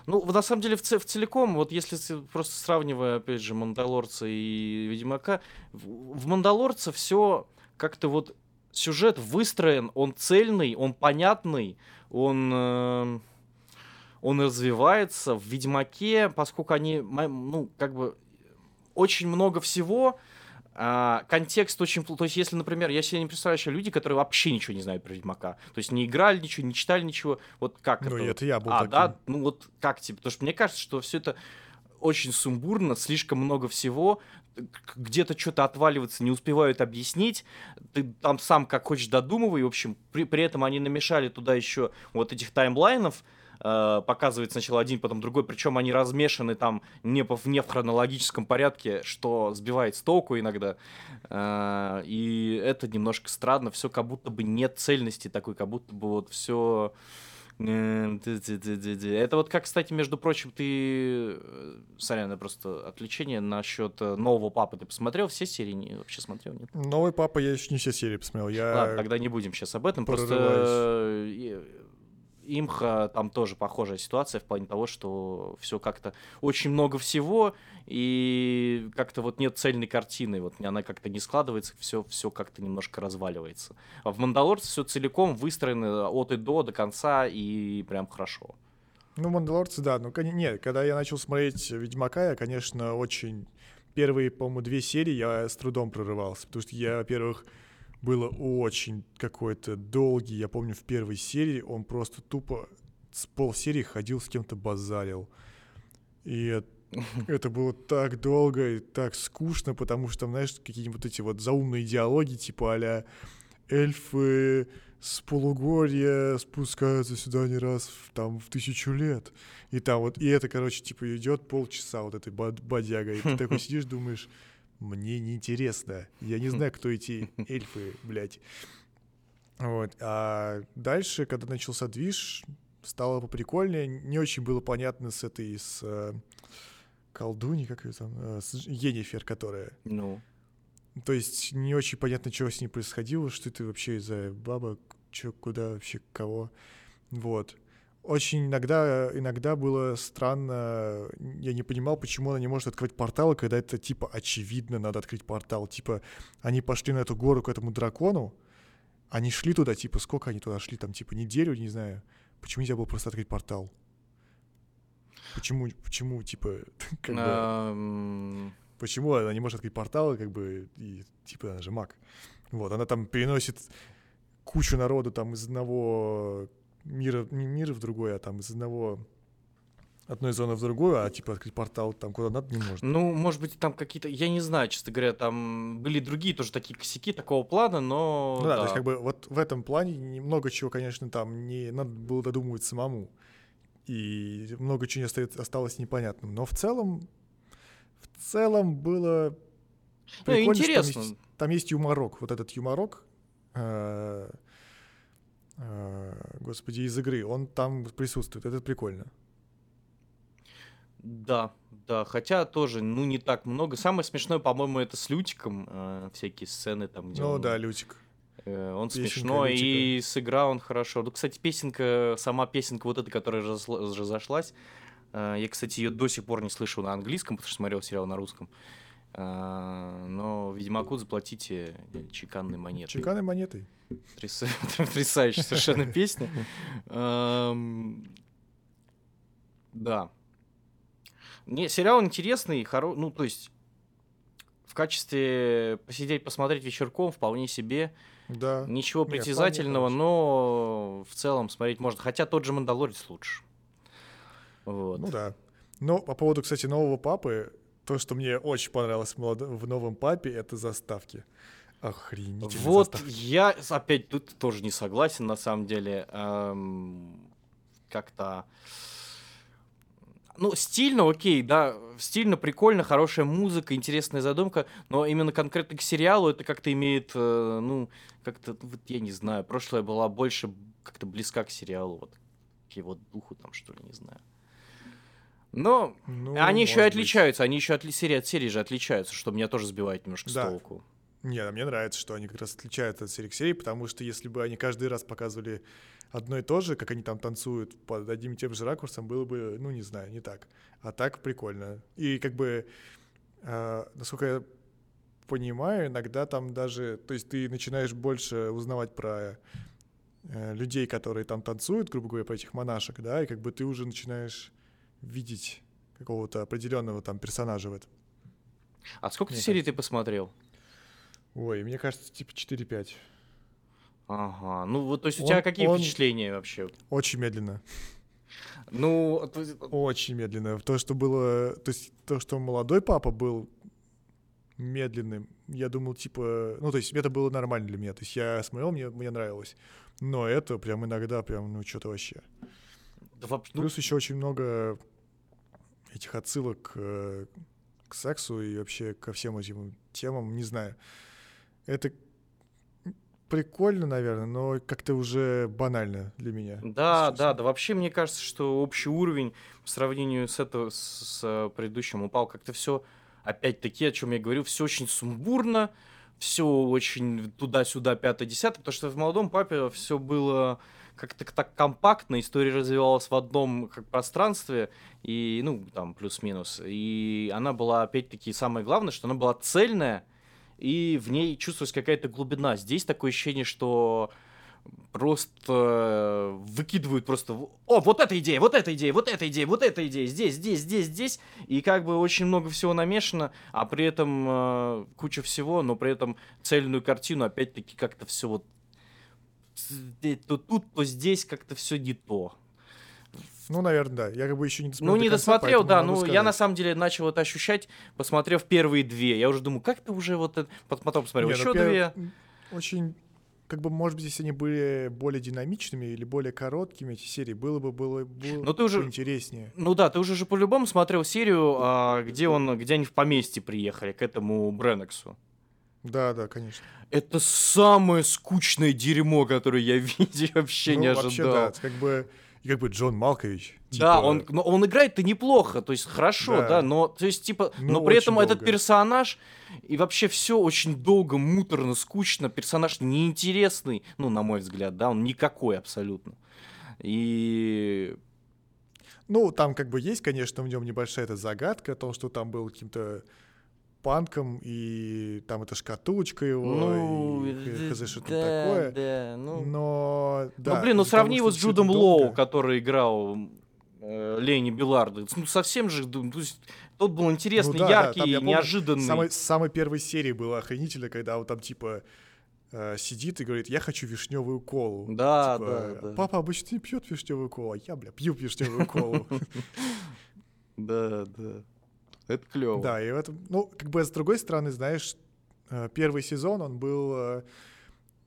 Ну, на самом деле, в, в целиком, вот если просто сравнивая, опять же, Мандалорца и Ведьмака, в, в Мандалорце все как-то вот сюжет выстроен, он цельный, он понятный, он, э, он развивается. В Ведьмаке, поскольку они, ну, как бы, очень много всего, А, контекст очень... То есть, если, например, я себе не представляю еще люди, которые вообще ничего не знают про Ведьмака. То есть, не играли ничего, не читали ничего. Вот как Ну, это? вот? это я был А, таким. да? Ну, вот как тебе? Потому что мне кажется, что все это очень сумбурно, слишком много всего, где-то что-то отваливается, не успевают объяснить, ты там сам как хочешь додумывай, в общем, при, при этом они намешали туда еще вот этих таймлайнов, э, показывает сначала один, потом другой, причем они размешаны там не, по, не в хронологическом порядке, что сбивает с толку иногда, Э, и это немножко странно, все как будто бы нет цельности такой, как будто бы вот все... Это вот как, кстати, между прочим, ты... э, Сорян, это просто отвлечение насчет э, нового папы. Ты посмотрел все серии? Не, вообще смотрел, нет? Новый папа, я еще не все серии посмотрел. Я... Ладно, тогда не будем сейчас об этом. Просто прорываюсь. э, и- имха там тоже похожая ситуация в плане того, что все как-то очень много всего и как-то вот нет цельной картины, вот она как-то не складывается, все все как-то немножко разваливается. А в Мандалорце все целиком выстроено от и до до конца и прям хорошо. Ну, Мандалорцы, да. Ну, нет, когда я начал смотреть Ведьмака, я, конечно, очень... Первые, по-моему, две серии я с трудом прорывался, потому что я, во-первых, было очень какой-то долгий, я помню, в первой серии он просто тупо с полсерии ходил с кем-то базарил. И это, было так долго и так скучно, потому что там, знаешь, какие-нибудь эти вот заумные диалоги, типа а эльфы с полугорья спускаются сюда не раз в, там в тысячу лет. И там вот, и это, короче, типа идет полчаса вот этой бодяга. И ты такой сидишь, думаешь, мне неинтересно. Я не знаю, кто эти эльфы, блядь. Вот. А дальше, когда начался движ, стало поприкольнее. Не очень было понятно с этой, с э, колдуньей, как ее там, э, с Енифер, которая. Ну, То есть не очень понятно, что с ней происходило, что это вообще за баба, чё, куда вообще, кого. Вот. Очень иногда, иногда было странно, я не понимал, почему она не может открыть порталы, когда это, типа, очевидно, надо открыть портал. Типа, они пошли на эту гору к этому дракону, они шли туда, типа, сколько они туда шли, там, типа, неделю, не знаю. Почему нельзя было просто открыть портал? Почему, почему, типа, как бы... Почему она не может открыть порталы, как бы, и, типа, она же маг. Вот, она там переносит кучу народу там из одного мира, не мира в другой, а там из одного одной зоны в другую, а типа открыть портал там куда надо не может. Ну, может быть, там какие-то, я не знаю, честно говоря, там были другие тоже такие косяки такого плана, но... Ну да, то есть как бы вот в этом плане немного чего, конечно, там не надо было додумывать самому. И много чего не остается, осталось непонятным. Но в целом, в целом было Ну, прикольно, что интересно. Там есть, там есть юморок. Вот этот юморок, э, господи, из игры, он там присутствует. Это прикольно. Да, да, хотя тоже, ну, не так много. Самое смешное, по-моему, это с Лютиком, э, всякие сцены там, где Ну он, да, Лютик. э, он песенка смешной, Лютика. и сыграл он хорошо. Ну, кстати, песенка, сама песенка вот эта, которая разошла- разошлась, э, я, кстати, ее до сих пор не слышал на английском, потому что смотрел сериал на русском. Э, Но Ведьмаку заплатите чеканной монетой. Чеканной монетой. Потряса- Потрясающая совершенно песня. Да. Не, сериал интересный, хоро... ну, то есть, в качестве посидеть, посмотреть вечерком вполне себе. Да. Ничего притязательного, хорошо. но в целом смотреть можно. Хотя тот же Мандалорец лучше. Вот. Ну да. Но по поводу, кстати, нового папы, то, что мне очень понравилось в, новом папе, это заставки. Охренительные Вот заставки. я опять тут тоже не согласен, на самом деле. Эм, Как-то... Ну, стильно, окей, да, стильно, прикольно, хорошая музыка, интересная задумка, но именно конкретно к сериалу это как-то имеет, э, ну, как-то, вот я не знаю, прошлое была больше как-то близка к сериалу, вот, к его духу там, что ли, не знаю. Но Ну, они еще и быть. отличаются, они еще от серии от серии же отличаются, что меня тоже сбивает немножко Да. с толку. Не, мне нравится, что они как раз отличаются от серии к серии, потому что если бы они каждый раз показывали одно и то же, как они там танцуют под одним и тем же ракурсом, было бы, ну, не знаю, не так. А так прикольно. И как бы, э, насколько я понимаю, иногда там даже, то есть ты начинаешь больше узнавать про э, людей, которые там танцуют, грубо говоря, про этих монашек, да, и как бы ты уже начинаешь видеть какого-то определенного там персонажа в этом. А сколько Мне серий ты посмотрел? Ой, мне кажется, типа 4-5. Ага. Ну вот, то есть у Он- тебя какие он- впечатления вообще? Очень медленно. Ну, то есть- Очень медленно. То, что было... То есть то, что молодой папа был медленным, я думал, типа... Ну, то есть это было нормально для меня. То есть я смотрел, мне, мне нравилось. Но это прям иногда прям, ну, что-то вообще. Да вообще, ну, Плюс еще очень много этих отсылок э, к сексу и вообще ко всем этим темам, не знаю. Это прикольно, наверное, но как-то уже банально для меня. Да, если да, да. Вообще, мне кажется, что общий уровень по сравнению с это с, с, э, предыдущим упал. Как-то все, опять-таки, о чем я говорю, все очень сумбурно, все очень туда-сюда, пятое-десятое, потому что в молодом папе все было как-то так компактно, история развивалась в одном как пространстве, и, ну, там, плюс-минус. И она была, опять-таки, самое главное, что она была цельная, и в ней чувствовалась какая-то глубина. Здесь такое ощущение, что просто выкидывают просто... О, вот эта идея, вот эта идея, вот эта идея, вот эта идея, здесь, здесь, здесь, здесь. И как бы очень много всего намешано, а при этом э, куча всего, но при этом цельную картину опять-таки как-то все вот то тут, то здесь как-то все не то. Ну, наверное, да. Я как бы еще не досмотрел. Ну, не конца, досмотрел, да. Ну, я на сказать. самом деле начал это ощущать, посмотрев первые две. Я уже думаю, как ты уже вот это... Пот- Потом посмотрел Не, ну, еще пер- две. Очень, как бы, может быть, если они были более динамичными или более короткими, эти серии, было бы, было, было Но ты уже- интереснее. Ну да, ты уже же по-любому смотрел серию, а, где он, где они в поместье приехали к этому Бреннексу. Да, да, конечно. Это самое скучное дерьмо, которое я видел, вообще ну, не вообще, ожидал. да, как бы, как бы Джон Малкович. Да, типа, он, но он играет-то неплохо, то есть хорошо, да, Да. но то есть типа, Ну, но при этом этот долго. персонаж и вообще все очень долго, муторно, скучно, персонаж неинтересный, ну на мой взгляд, да, он никакой абсолютно. И Ну, там как бы есть, конечно, в нем небольшая эта загадка о том, что там был каким-то панком, и там эта шкатулочка его, ну, и д- хз, что там да, такое. да, ну, Но, да. ну блин, ну того, сравни его с Джудом Лоу, долго- который играл э, Лени Белларда. Ну совсем же, ну, то есть, тот был интересный, да, да, яркий, там я помню, неожиданный. Самой, самой первой серии было охренительно, когда он там типа э, сидит и говорит, я хочу вишневую колу. Да, Типа, да, да. Папа обычно не пьет вишневую колу, а я, бля, пью вишневую колу. Да, да. Это клево. Да, и в ну, как бы с другой стороны, знаешь, э, первый сезон, он был э,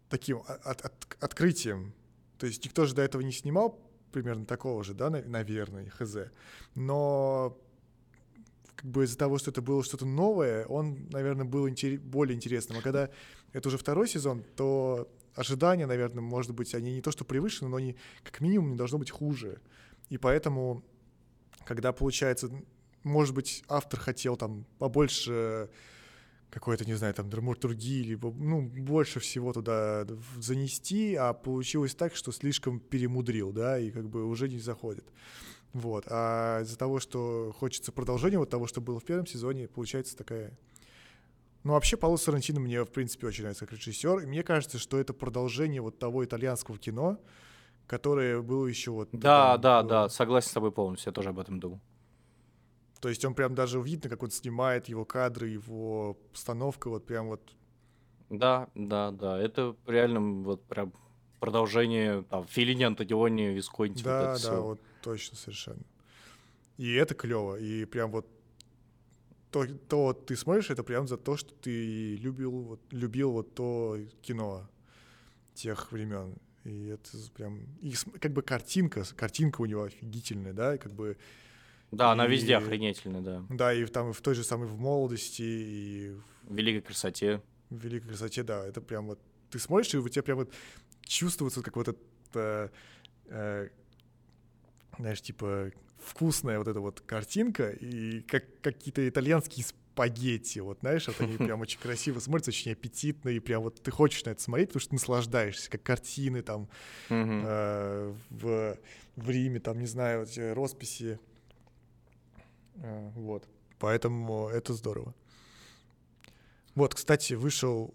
таким от- от- открытием. То есть никто же до этого не снимал примерно такого же, да, на- наверное, хз. Но как бы из-за того, что это было что-то новое, он, наверное, был интере- более интересным. А когда это уже второй сезон, то ожидания, наверное, может быть, они не то что превышены, но они как минимум не должно быть хуже. И поэтому, когда получается, может быть, автор хотел там побольше какой-то, не знаю, там, драматургии, либо, ну, больше всего туда занести, а получилось так, что слишком перемудрил, да, и как бы уже не заходит. Вот. А из-за того, что хочется продолжения вот того, что было в первом сезоне, получается такая... Ну, вообще, Пауло Сарантино мне, в принципе, очень нравится как режиссер. И мне кажется, что это продолжение вот того итальянского кино, которое было еще вот... Да, там, да, э, да, согласен с тобой полностью, я тоже об этом думал. То есть он прям даже видно, как он снимает его кадры, его постановка, вот прям вот... Да, да, да, это реально вот прям продолжение там Филини, Антониони, Висконти, вот да, это да, всё. вот точно совершенно. И это клево, и прям вот то, то вот ты смотришь, это прям за то, что ты любил вот, любил вот то кино тех времен. И это прям... И как бы картинка, картинка у него офигительная, да, и как бы... Да, она везде И- охренительная, да. Да, и там и в той же самой в молодости, и В великой красоте. в великой красоте, да, это прям вот... Ты смотришь, и у тебя прям вот чувствуется, как вот это... э, знаешь, типа вкусная вот эта вот картинка, и как какие-то итальянские спагетти, вот знаешь, вот они прям очень красиво смотрятся, очень аппетитно, и прям вот ты хочешь на это смотреть, потому что наслаждаешься, как картины там э, в, в Риме, там, не знаю, вот росписи. Э, вот. Поэтому это здорово. Вот, кстати, вышел,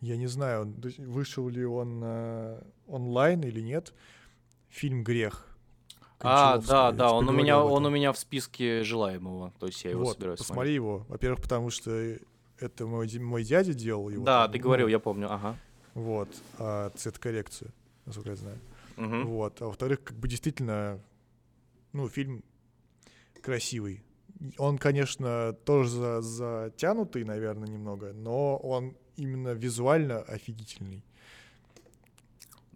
я не знаю, вышел ли он э, онлайн или нет, фильм «Грех». А, да, да, он у меня, он у меня в списке желаемого, то есть я его вот, собираюсь посмотри его. Во-первых, потому что это мой, мой дядя делал его. Да, там, ты ну, говорил, я помню, ага. Вот, а, цветокоррекцию, насколько я знаю. Мгм. Вот. А во-вторых, как бы действительно, ну, фильм красивый. Он, конечно, тоже за- затянутый, наверное, немного, но он именно визуально офигительный.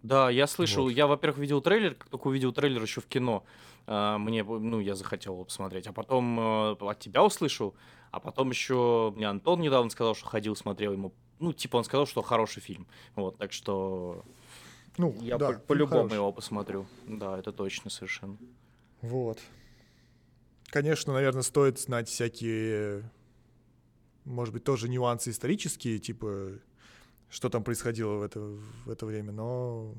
Да, я слышал, Вот. я, во-первых, видел трейлер, как только увидел трейлер еще в кино, а, мне, ну, я захотел его посмотреть, а потом э, от тебя услышал, а потом еще мне Антон недавно сказал, что ходил, смотрел ему, ну, типа он сказал, что хороший фильм, вот, так что Ну, я да, по- по-любому его посмотрю, да, это точно совершенно. Вот. Конечно, наверное, стоит знать всякие, может быть, тоже нюансы исторические, типа, что там происходило в это, в это время, но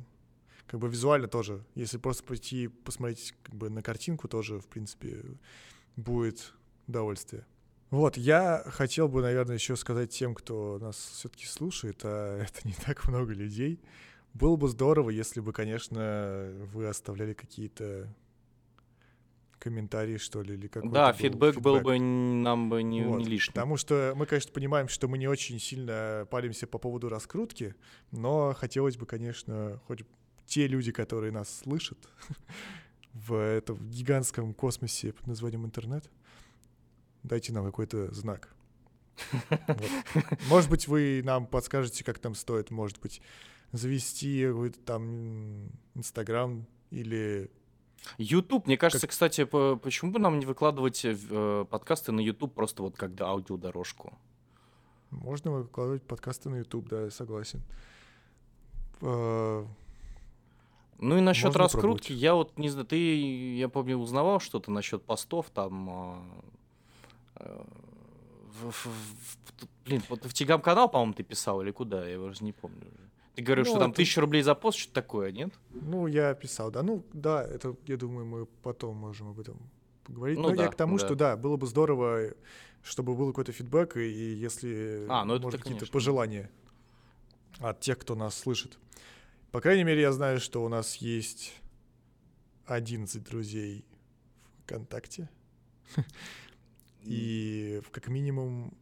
как бы визуально тоже. Если просто пойти посмотреть как бы на картинку, тоже, в принципе, будет удовольствие. Вот, я хотел бы, наверное, еще сказать тем, кто нас все-таки слушает, а это не так много людей. Было бы здорово, если бы, конечно, вы оставляли какие-то комментарии, что ли, или какой-то Да, был фидбэк был фидбэк. бы н- нам бы не, Вот, не лишним. Потому что мы, конечно, понимаем, что мы не очень сильно палимся по поводу раскрутки, но хотелось бы, конечно, хоть те люди, которые нас слышат в этом гигантском космосе под названием интернет, дайте нам какой-то знак. Вот. Может быть, вы нам подскажете, как там стоит, может быть, завести какой-то там Инстаграм или... YouTube, мне кажется, кстати, по- почему бы нам не выкладывать э, э, подкасты на YouTube просто вот как аудиодорожку? Можно выкладывать подкасты на YouTube, да, я согласен. Э, Ну и насчет Можно раскрутки, пробовать. я вот не знаю, ты, я помню, узнавал что-то насчет постов там. а, э, в- в- в- блин, вот в Телеграм-канал, по-моему, ты писал или куда, я уже не помню. уже. Ты говорил, Ну, что там это- тысяча рублей за пост, что-то такое, нет? Ну, я писал, да. Ну, да, это, я думаю, мы потом можем об этом поговорить. Ну Но я да, к тому, да. что да, было бы здорово, чтобы был какой-то фидбэк, и, и если, А, ну может, какие-то пожелания от тех, кто нас слышит. По крайней мере, я знаю, что у нас есть 11 друзей ВКонтакте. И как минимум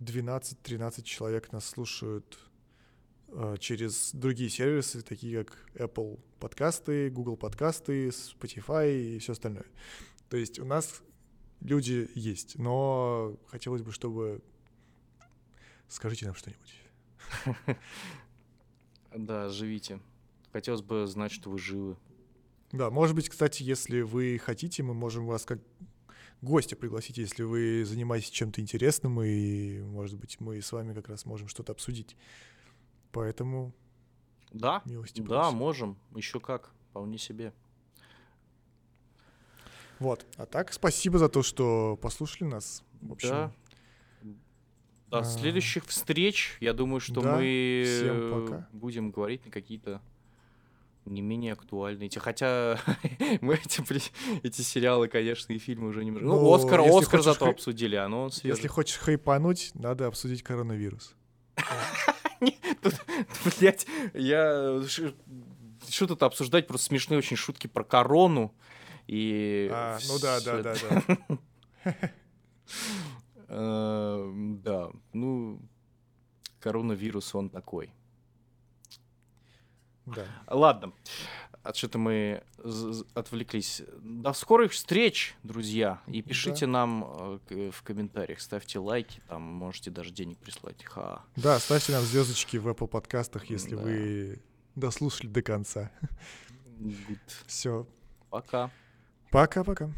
12-13 человек нас слушают через другие сервисы, такие как Apple подкасты, Google подкасты, Spotify и все остальное. То есть у нас люди есть, но хотелось бы, чтобы... Скажите нам что-нибудь. Да, живите. Хотелось бы знать, что вы живы. Да, может быть, кстати, если вы хотите, мы можем вас как гостя пригласить, если вы занимаетесь чем-то интересным, и, может быть, мы с вами как раз можем что-то обсудить. Поэтому Да, милости да, просим. можем. Еще как. Вполне себе. Вот. А так, спасибо за то, что послушали нас. В общем, Да. До а, следующих встреч. Я думаю, что да, мы будем говорить на какие-то не менее актуальные. Хотя мы эти, эти сериалы, конечно, и фильмы уже немного. Ну, Ну, Оскар, Оскар зато хай- обсудили, а оно свежее. если хочешь хайпануть, надо обсудить коронавирус. Тут, блядь, я... ш- Что тут обсуждать? Просто смешные очень шутки про корону. И... А, ну да, да, да, да. Э, Да, ну, коронавирус, он такой. Да. Ладно, а что-то мы отвлеклись. До скорых встреч, друзья. И пишите нам э, в комментариях, ставьте лайки, там можете даже денег прислать. Ха. Да, ставьте нам звездочки в Apple подкастах, если Да. вы дослушали до конца. Все. Пока. Пока-пока.